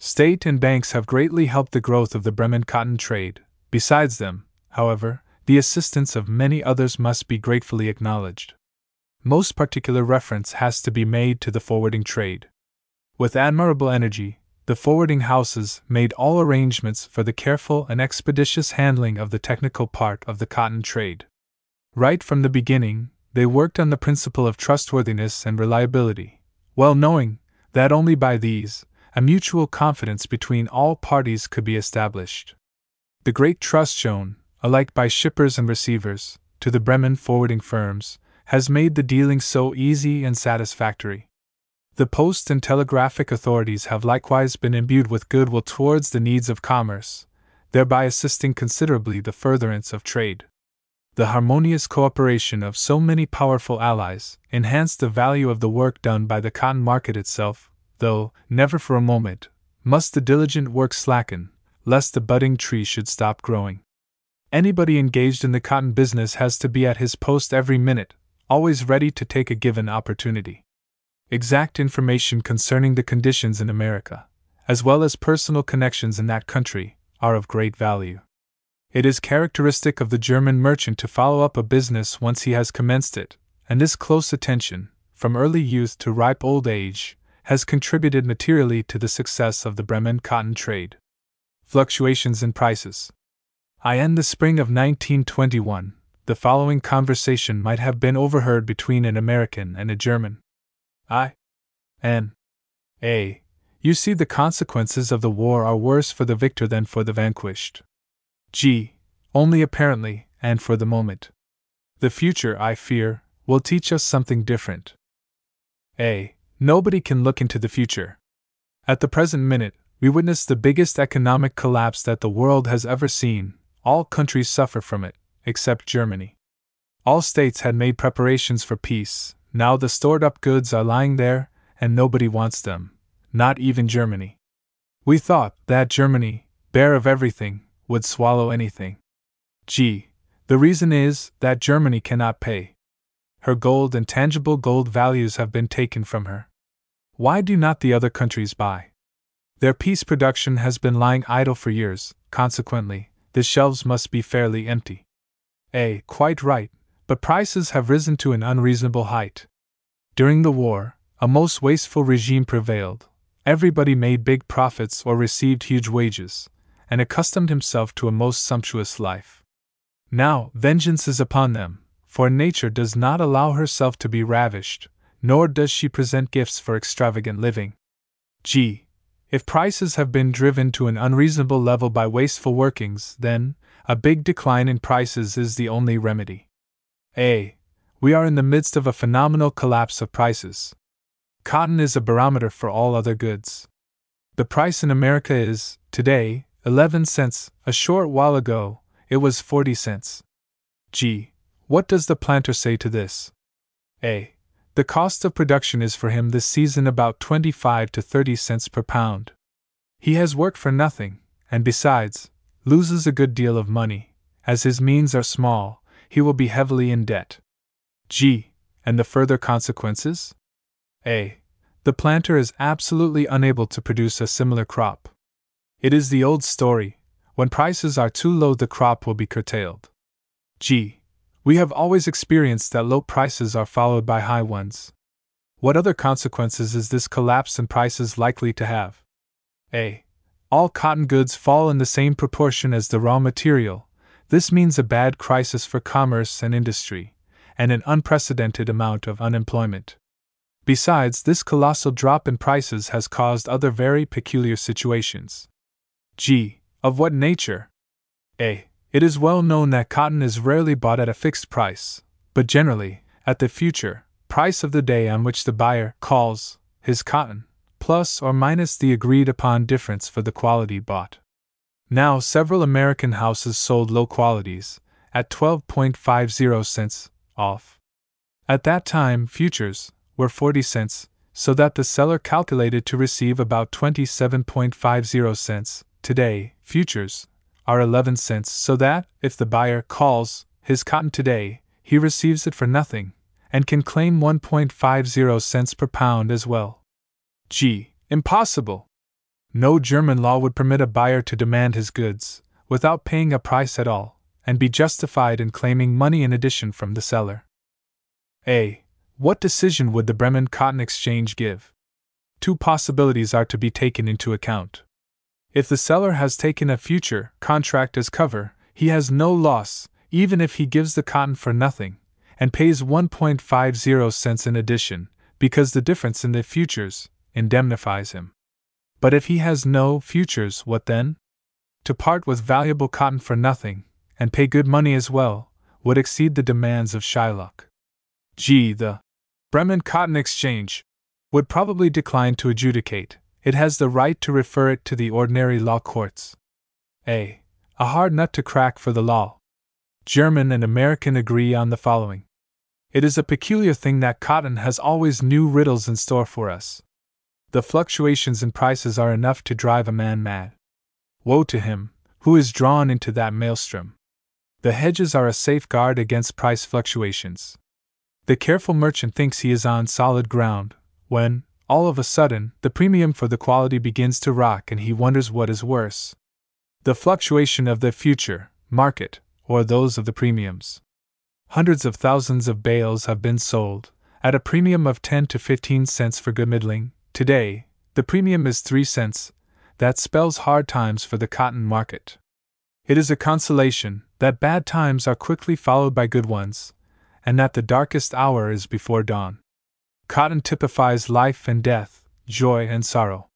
State and banks have greatly helped the growth of the Bremen cotton trade. Besides them, however, the assistance of many others must be gratefully acknowledged. Most particular reference has to be made to the forwarding trade. With admirable energy, the forwarding houses made all arrangements for the careful and expeditious handling of the technical part of the cotton trade. Right from the beginning, they worked on the principle of trustworthiness and reliability, well knowing that only by these, a mutual confidence between all parties could be established. The great trust shown, alike by shippers and receivers, to the Bremen forwarding firms, has made the dealing so easy and satisfactory. The post and telegraphic authorities have likewise been imbued with goodwill towards the needs of commerce, thereby assisting considerably the furtherance of trade the harmonious cooperation of so many powerful allies enhanced the value of the work done by the cotton market itself, though, never for a moment, must the diligent work slacken, lest the budding tree should stop growing. Anybody engaged in the cotton business has to be at his post every minute, always ready to take a given opportunity. Exact information concerning the conditions in America, as well as personal connections in that country, are of great value. It is characteristic of the German merchant to follow up a business once he has commenced it, and this close attention, from early youth to ripe old age, has contributed materially to the success of the Bremen cotton trade. Fluctuations in prices. I end the spring of 1921. The following conversation might have been overheard between an American and a German. I. N. A. You see, the consequences of the war are worse for the victor than for the vanquished. G. Only apparently, and for the moment. The future, I fear, will teach us something different. A. Nobody can look into the future. At the present minute, we witness the biggest economic collapse that the world has ever seen. All countries suffer from it, except Germany. All states had made preparations for peace, now the stored up goods are lying there, and nobody wants them, not even Germany. We thought that Germany, bare of everything, would swallow anything. Gee, The reason is that Germany cannot pay. Her gold and tangible gold values have been taken from her. Why do not the other countries buy? Their peace production has been lying idle for years, consequently, the shelves must be fairly empty. A. Quite right, but prices have risen to an unreasonable height. During the war, a most wasteful regime prevailed. Everybody made big profits or received huge wages, and accustomed himself to a most sumptuous life. Now, vengeance is upon them, for nature does not allow herself to be ravished, nor does she present gifts for extravagant living. G. If prices have been driven to an unreasonable level by wasteful workings, then, a big decline in prices is the only remedy. A. We are in the midst of a phenomenal collapse of prices. Cotton is a barometer for all other goods. The price in America is, today, 11 cents, a short while ago, it was 40 cents. G. What does the planter say to this? A. The cost of production is for him this season about 25 to 30 cents per pound. He has worked for nothing, and besides, loses a good deal of money. As his means are small, he will be heavily in debt. G. And the further consequences? A. The planter is absolutely unable to produce a similar crop. It is the old story when prices are too low, the crop will be curtailed. G. We have always experienced that low prices are followed by high ones. What other consequences is this collapse in prices likely to have? A. All cotton goods fall in the same proportion as the raw material. This means a bad crisis for commerce and industry, and an unprecedented amount of unemployment. Besides, this colossal drop in prices has caused other very peculiar situations. G. Of what nature? A. It is well known that cotton is rarely bought at a fixed price, but generally, at the future price of the day on which the buyer calls his cotton, plus or minus the agreed upon difference for the quality bought. Now, several American houses sold low qualities at 12.50 cents off. At that time, futures were 40 cents, so that the seller calculated to receive about 27.50 cents today, futures, are 11 cents, so that, if the buyer calls his cotton today, he receives it for nothing, and can claim 1.50 cents per pound as well. G. Impossible! No German law would permit a buyer to demand his goods, without paying a price at all, and be justified in claiming money in addition from the seller. A. What decision would the Bremen Cotton Exchange give? two possibilities are to be taken into account. If the seller has taken a future contract as cover, he has no loss, even if he gives the cotton for nothing, and pays 1.50 cents in addition, because the difference in the futures indemnifies him. But if he has no futures, what then? To part with valuable cotton for nothing, and pay good money as well, would exceed the demands of Shylock. G. The Bremen Cotton Exchange would probably decline to adjudicate. It has the right to refer it to the ordinary law courts. A. A hard nut to crack for the law. German and American agree on the following. It is a peculiar thing that cotton has always new riddles in store for us. The fluctuations in prices are enough to drive a man mad. Woe to him who is drawn into that maelstrom. The hedges are a safeguard against price fluctuations. The careful merchant thinks he is on solid ground, when, all of a sudden, the premium for the quality begins to rock and he wonders what is worse the fluctuation of the future market or those of the premiums. Hundreds of thousands of bales have been sold, at a premium of 10 to 15 cents for good middling. Today, the premium is 3 cents. That spells hard times for the cotton market. It is a consolation that bad times are quickly followed by good ones, and that the darkest hour is before dawn. Cotton typifies life and death, joy and sorrow.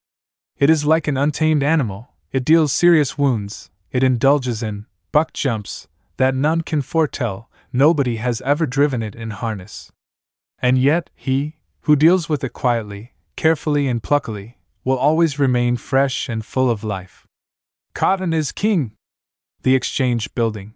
It is like an untamed animal, it deals serious wounds, it indulges in buck jumps that none can foretell, nobody has ever driven it in harness. And yet, he, who deals with it quietly, carefully, and pluckily, will always remain fresh and full of life. Cotton is king! The Exchange Building.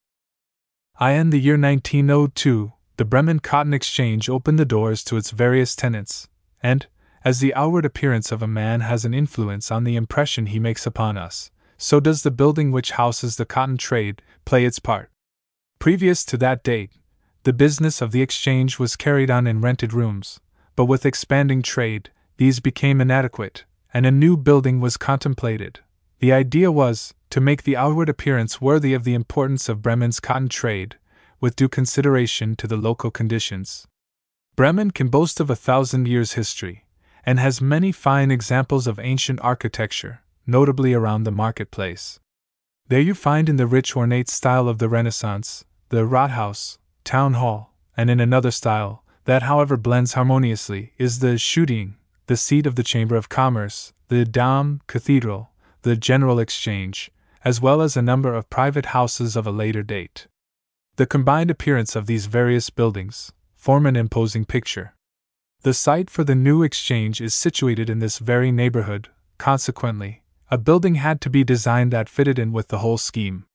I. In the year 1902, the Bremen Cotton Exchange opened the doors to its various tenants, and, as the outward appearance of a man has an influence on the impression he makes upon us, so does the building which houses the cotton trade play its part. Previous to that date, the business of the exchange was carried on in rented rooms, but with expanding trade, these became inadequate, and a new building was contemplated. The idea was to make the outward appearance worthy of the importance of Bremen's cotton trade, with due consideration to the local conditions. Bremen can boast of a thousand years' history, and has many fine examples of ancient architecture, notably around the marketplace. There you find in the rich ornate style of the Renaissance, the Rathaus, Town Hall, and in another style, that however blends harmoniously, is the Schutting, the seat of the Chamber of Commerce, the Dom Cathedral, the General Exchange, as well as a number of private houses of a later date. The combined appearance of these various buildings form an imposing picture. The site for the new exchange is situated in this very neighborhood, consequently, a building had to be designed that fitted in with the whole scheme.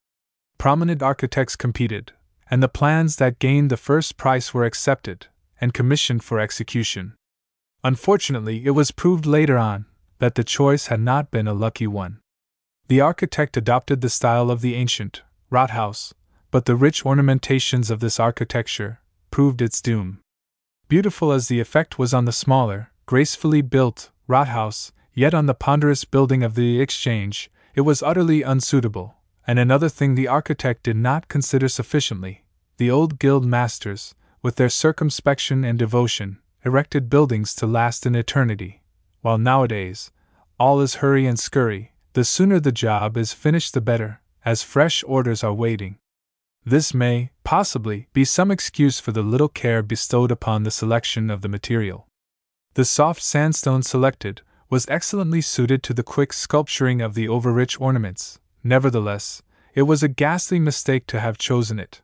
Prominent architects competed, and the plans that gained the first prize were accepted and commissioned for execution. Unfortunately, it was proved later on that the choice had not been a lucky one. The architect adopted the style of the ancient Rathaus, but the rich ornamentations of this architecture proved its doom. Beautiful as the effect was on the smaller, gracefully built Rathaus, yet on the ponderous building of the Exchange, it was utterly unsuitable. And another thing the architect did not consider sufficiently the old guild masters, with their circumspection and devotion, erected buildings to last an eternity, while nowadays, all is hurry and scurry, the sooner the job is finished the better, as fresh orders are waiting. This may, possibly, be some excuse for the little care bestowed upon the selection of the material. The soft sandstone selected was excellently suited to the quick sculpturing of the overrich ornaments, nevertheless, it was a ghastly mistake to have chosen it.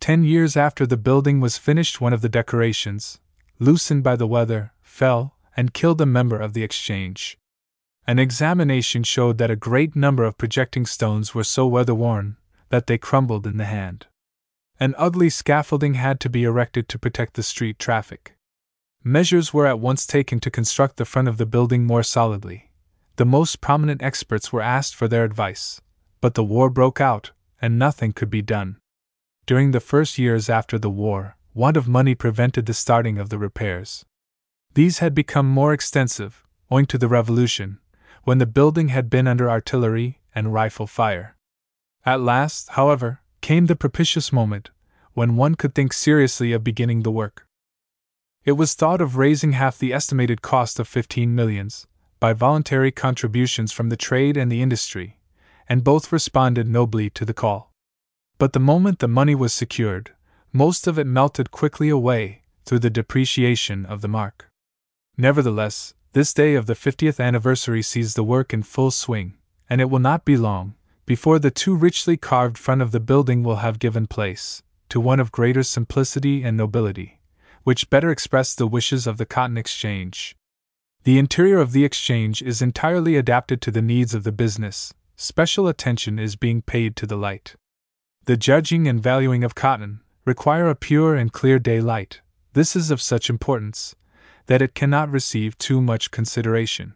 Ten years after the building was finished, one of the decorations, loosened by the weather, fell and killed a member of the exchange. An examination showed that a great number of projecting stones were so weather worn that they crumbled in the hand. An ugly scaffolding had to be erected to protect the street traffic. Measures were at once taken to construct the front of the building more solidly. The most prominent experts were asked for their advice, but the war broke out, and nothing could be done. During the first years after the war, want of money prevented the starting of the repairs. These had become more extensive, owing to the Revolution, when the building had been under artillery and rifle fire. At last, however, came the propitious moment when one could think seriously of beginning the work. It was thought of raising half the estimated cost of fifteen millions, by voluntary contributions from the trade and the industry, and both responded nobly to the call. But the moment the money was secured, most of it melted quickly away through the depreciation of the mark. Nevertheless, this day of the 50th anniversary sees the work in full swing, and it will not be long before the too richly carved front of the building will have given place to one of greater simplicity and nobility, which better express the wishes of the Cotton Exchange. The interior of the exchange is entirely adapted to the needs of the business, special attention is being paid to the light. The judging and valuing of cotton require a pure and clear daylight. This is of such importance that it cannot receive too much consideration.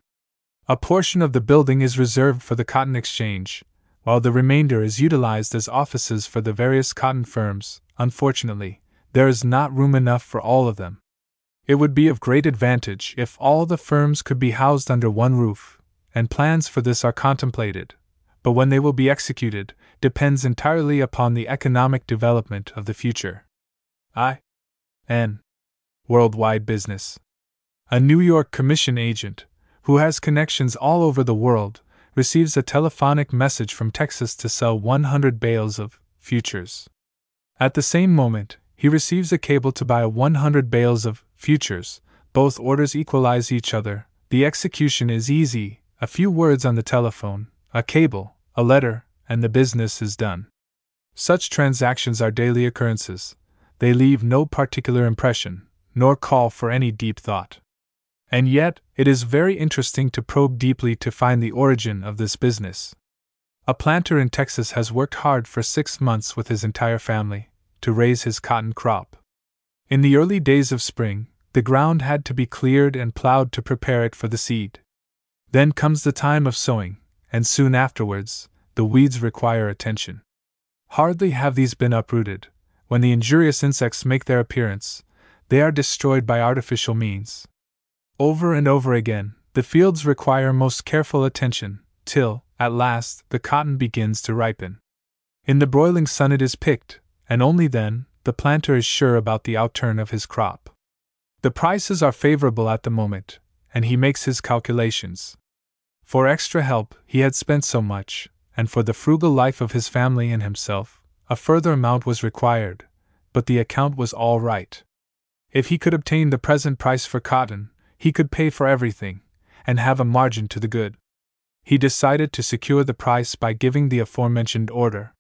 A portion of the building is reserved for the cotton exchange, while the remainder is utilized as offices for the various cotton firms. Unfortunately, there is not room enough for all of them. It would be of great advantage if all the firms could be housed under one roof, and plans for this are contemplated, but when they will be executed depends entirely upon the economic development of the future. I. N. Worldwide Business. A New York commission agent, who has connections all over the world, receives a telephonic message from Texas to sell 100 bales of futures. At the same moment, he receives a cable to buy 100 bales of futures. Both orders equalize each other. The execution is easy a few words on the telephone, a cable, a letter, and the business is done. Such transactions are daily occurrences. They leave no particular impression, nor call for any deep thought. And yet, it is very interesting to probe deeply to find the origin of this business. A planter in Texas has worked hard for six months with his entire family to raise his cotton crop. In the early days of spring, the ground had to be cleared and plowed to prepare it for the seed. Then comes the time of sowing, and soon afterwards, the weeds require attention. Hardly have these been uprooted, when the injurious insects make their appearance, they are destroyed by artificial means. Over and over again, the fields require most careful attention, till, at last, the cotton begins to ripen. In the broiling sun it is picked, and only then, the planter is sure about the outturn of his crop. The prices are favorable at the moment, and he makes his calculations. For extra help, he had spent so much, and for the frugal life of his family and himself, a further amount was required, but the account was all right. If he could obtain the present price for cotton, he could pay for everything, and have a margin to the good. He decided to secure the price by giving the aforementioned order.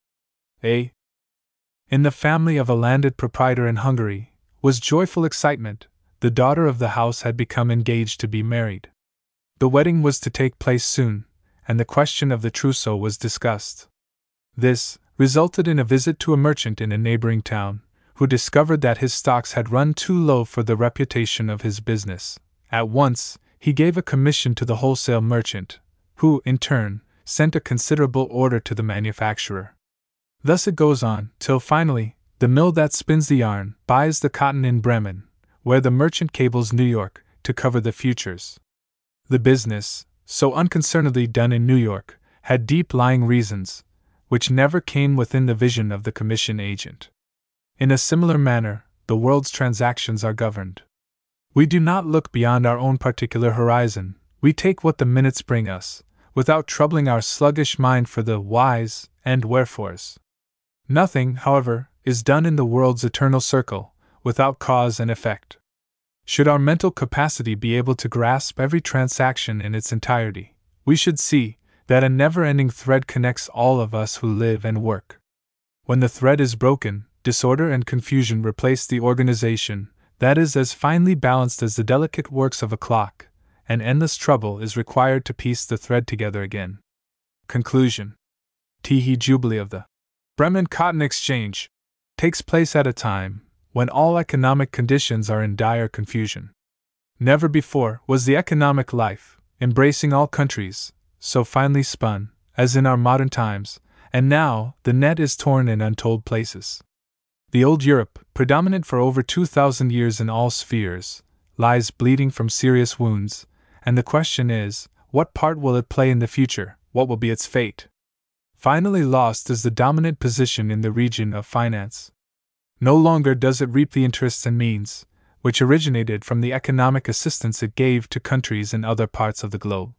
A. In the family of a landed proprietor in Hungary, was joyful excitement, the daughter of the house had become engaged to be married. The wedding was to take place soon, and the question of the trousseau was discussed. This resulted in a visit to a merchant in a neighboring town, who discovered that his stocks had run too low for the reputation of his business. At once, he gave a commission to the wholesale merchant, who, in turn, sent a considerable order to the manufacturer. Thus it goes on, till finally, the mill that spins the yarn buys the cotton in Bremen, where the merchant cables New York to cover the futures. The business, so unconcernedly done in New York, had deep lying reasons, which never came within the vision of the commission agent. In a similar manner, the world's transactions are governed. We do not look beyond our own particular horizon, we take what the minutes bring us, without troubling our sluggish mind for the whys and wherefores. Nothing, however, is done in the world's eternal circle, without cause and effect. Should our mental capacity be able to grasp every transaction in its entirety, we should see that a never ending thread connects all of us who live and work. When the thread is broken, disorder and confusion replace the organization that is as finely balanced as the delicate works of a clock, and endless trouble is required to piece the thread together again. Conclusion Teehee Jubilee of the Bremen Cotton Exchange takes place at a time when all economic conditions are in dire confusion. Never before was the economic life, embracing all countries, so finely spun, as in our modern times, and now the net is torn in untold places. The old Europe, predominant for over 2,000 years in all spheres, lies bleeding from serious wounds, and the question is what part will it play in the future, what will be its fate? Finally, lost is the dominant position in the region of finance. No longer does it reap the interests and means, which originated from the economic assistance it gave to countries in other parts of the globe.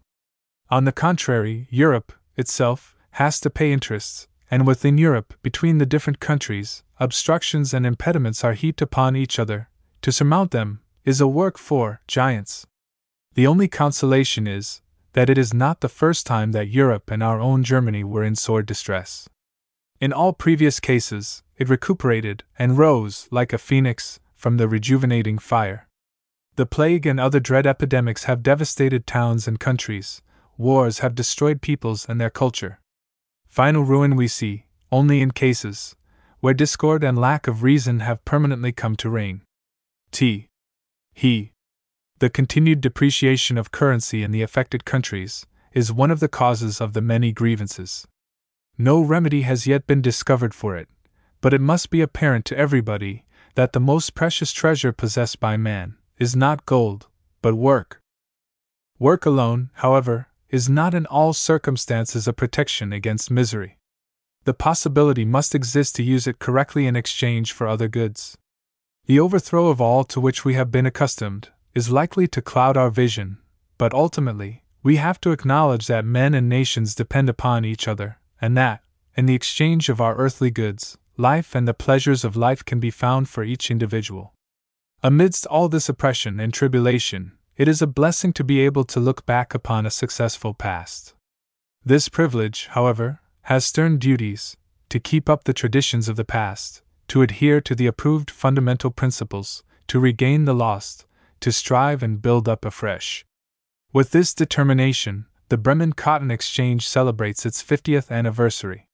On the contrary, Europe, itself, has to pay interests, and within Europe, between the different countries, obstructions and impediments are heaped upon each other. To surmount them is a work for giants. The only consolation is that it is not the first time that Europe and our own Germany were in sore distress. In all previous cases, it recuperated and rose like a phoenix from the rejuvenating fire. The plague and other dread epidemics have devastated towns and countries, wars have destroyed peoples and their culture. Final ruin we see only in cases where discord and lack of reason have permanently come to reign. T. He. The continued depreciation of currency in the affected countries is one of the causes of the many grievances. No remedy has yet been discovered for it, but it must be apparent to everybody that the most precious treasure possessed by man is not gold, but work. Work alone, however, is not in all circumstances a protection against misery. The possibility must exist to use it correctly in exchange for other goods. The overthrow of all to which we have been accustomed is likely to cloud our vision, but ultimately, we have to acknowledge that men and nations depend upon each other, and that, in the exchange of our earthly goods, life and the pleasures of life can be found for each individual. Amidst all this oppression and tribulation, it is a blessing to be able to look back upon a successful past. This privilege, however, has stern duties to keep up the traditions of the past, to adhere to the approved fundamental principles, to regain the lost, to strive and build up afresh. With this determination, the Bremen Cotton Exchange celebrates its 50th anniversary.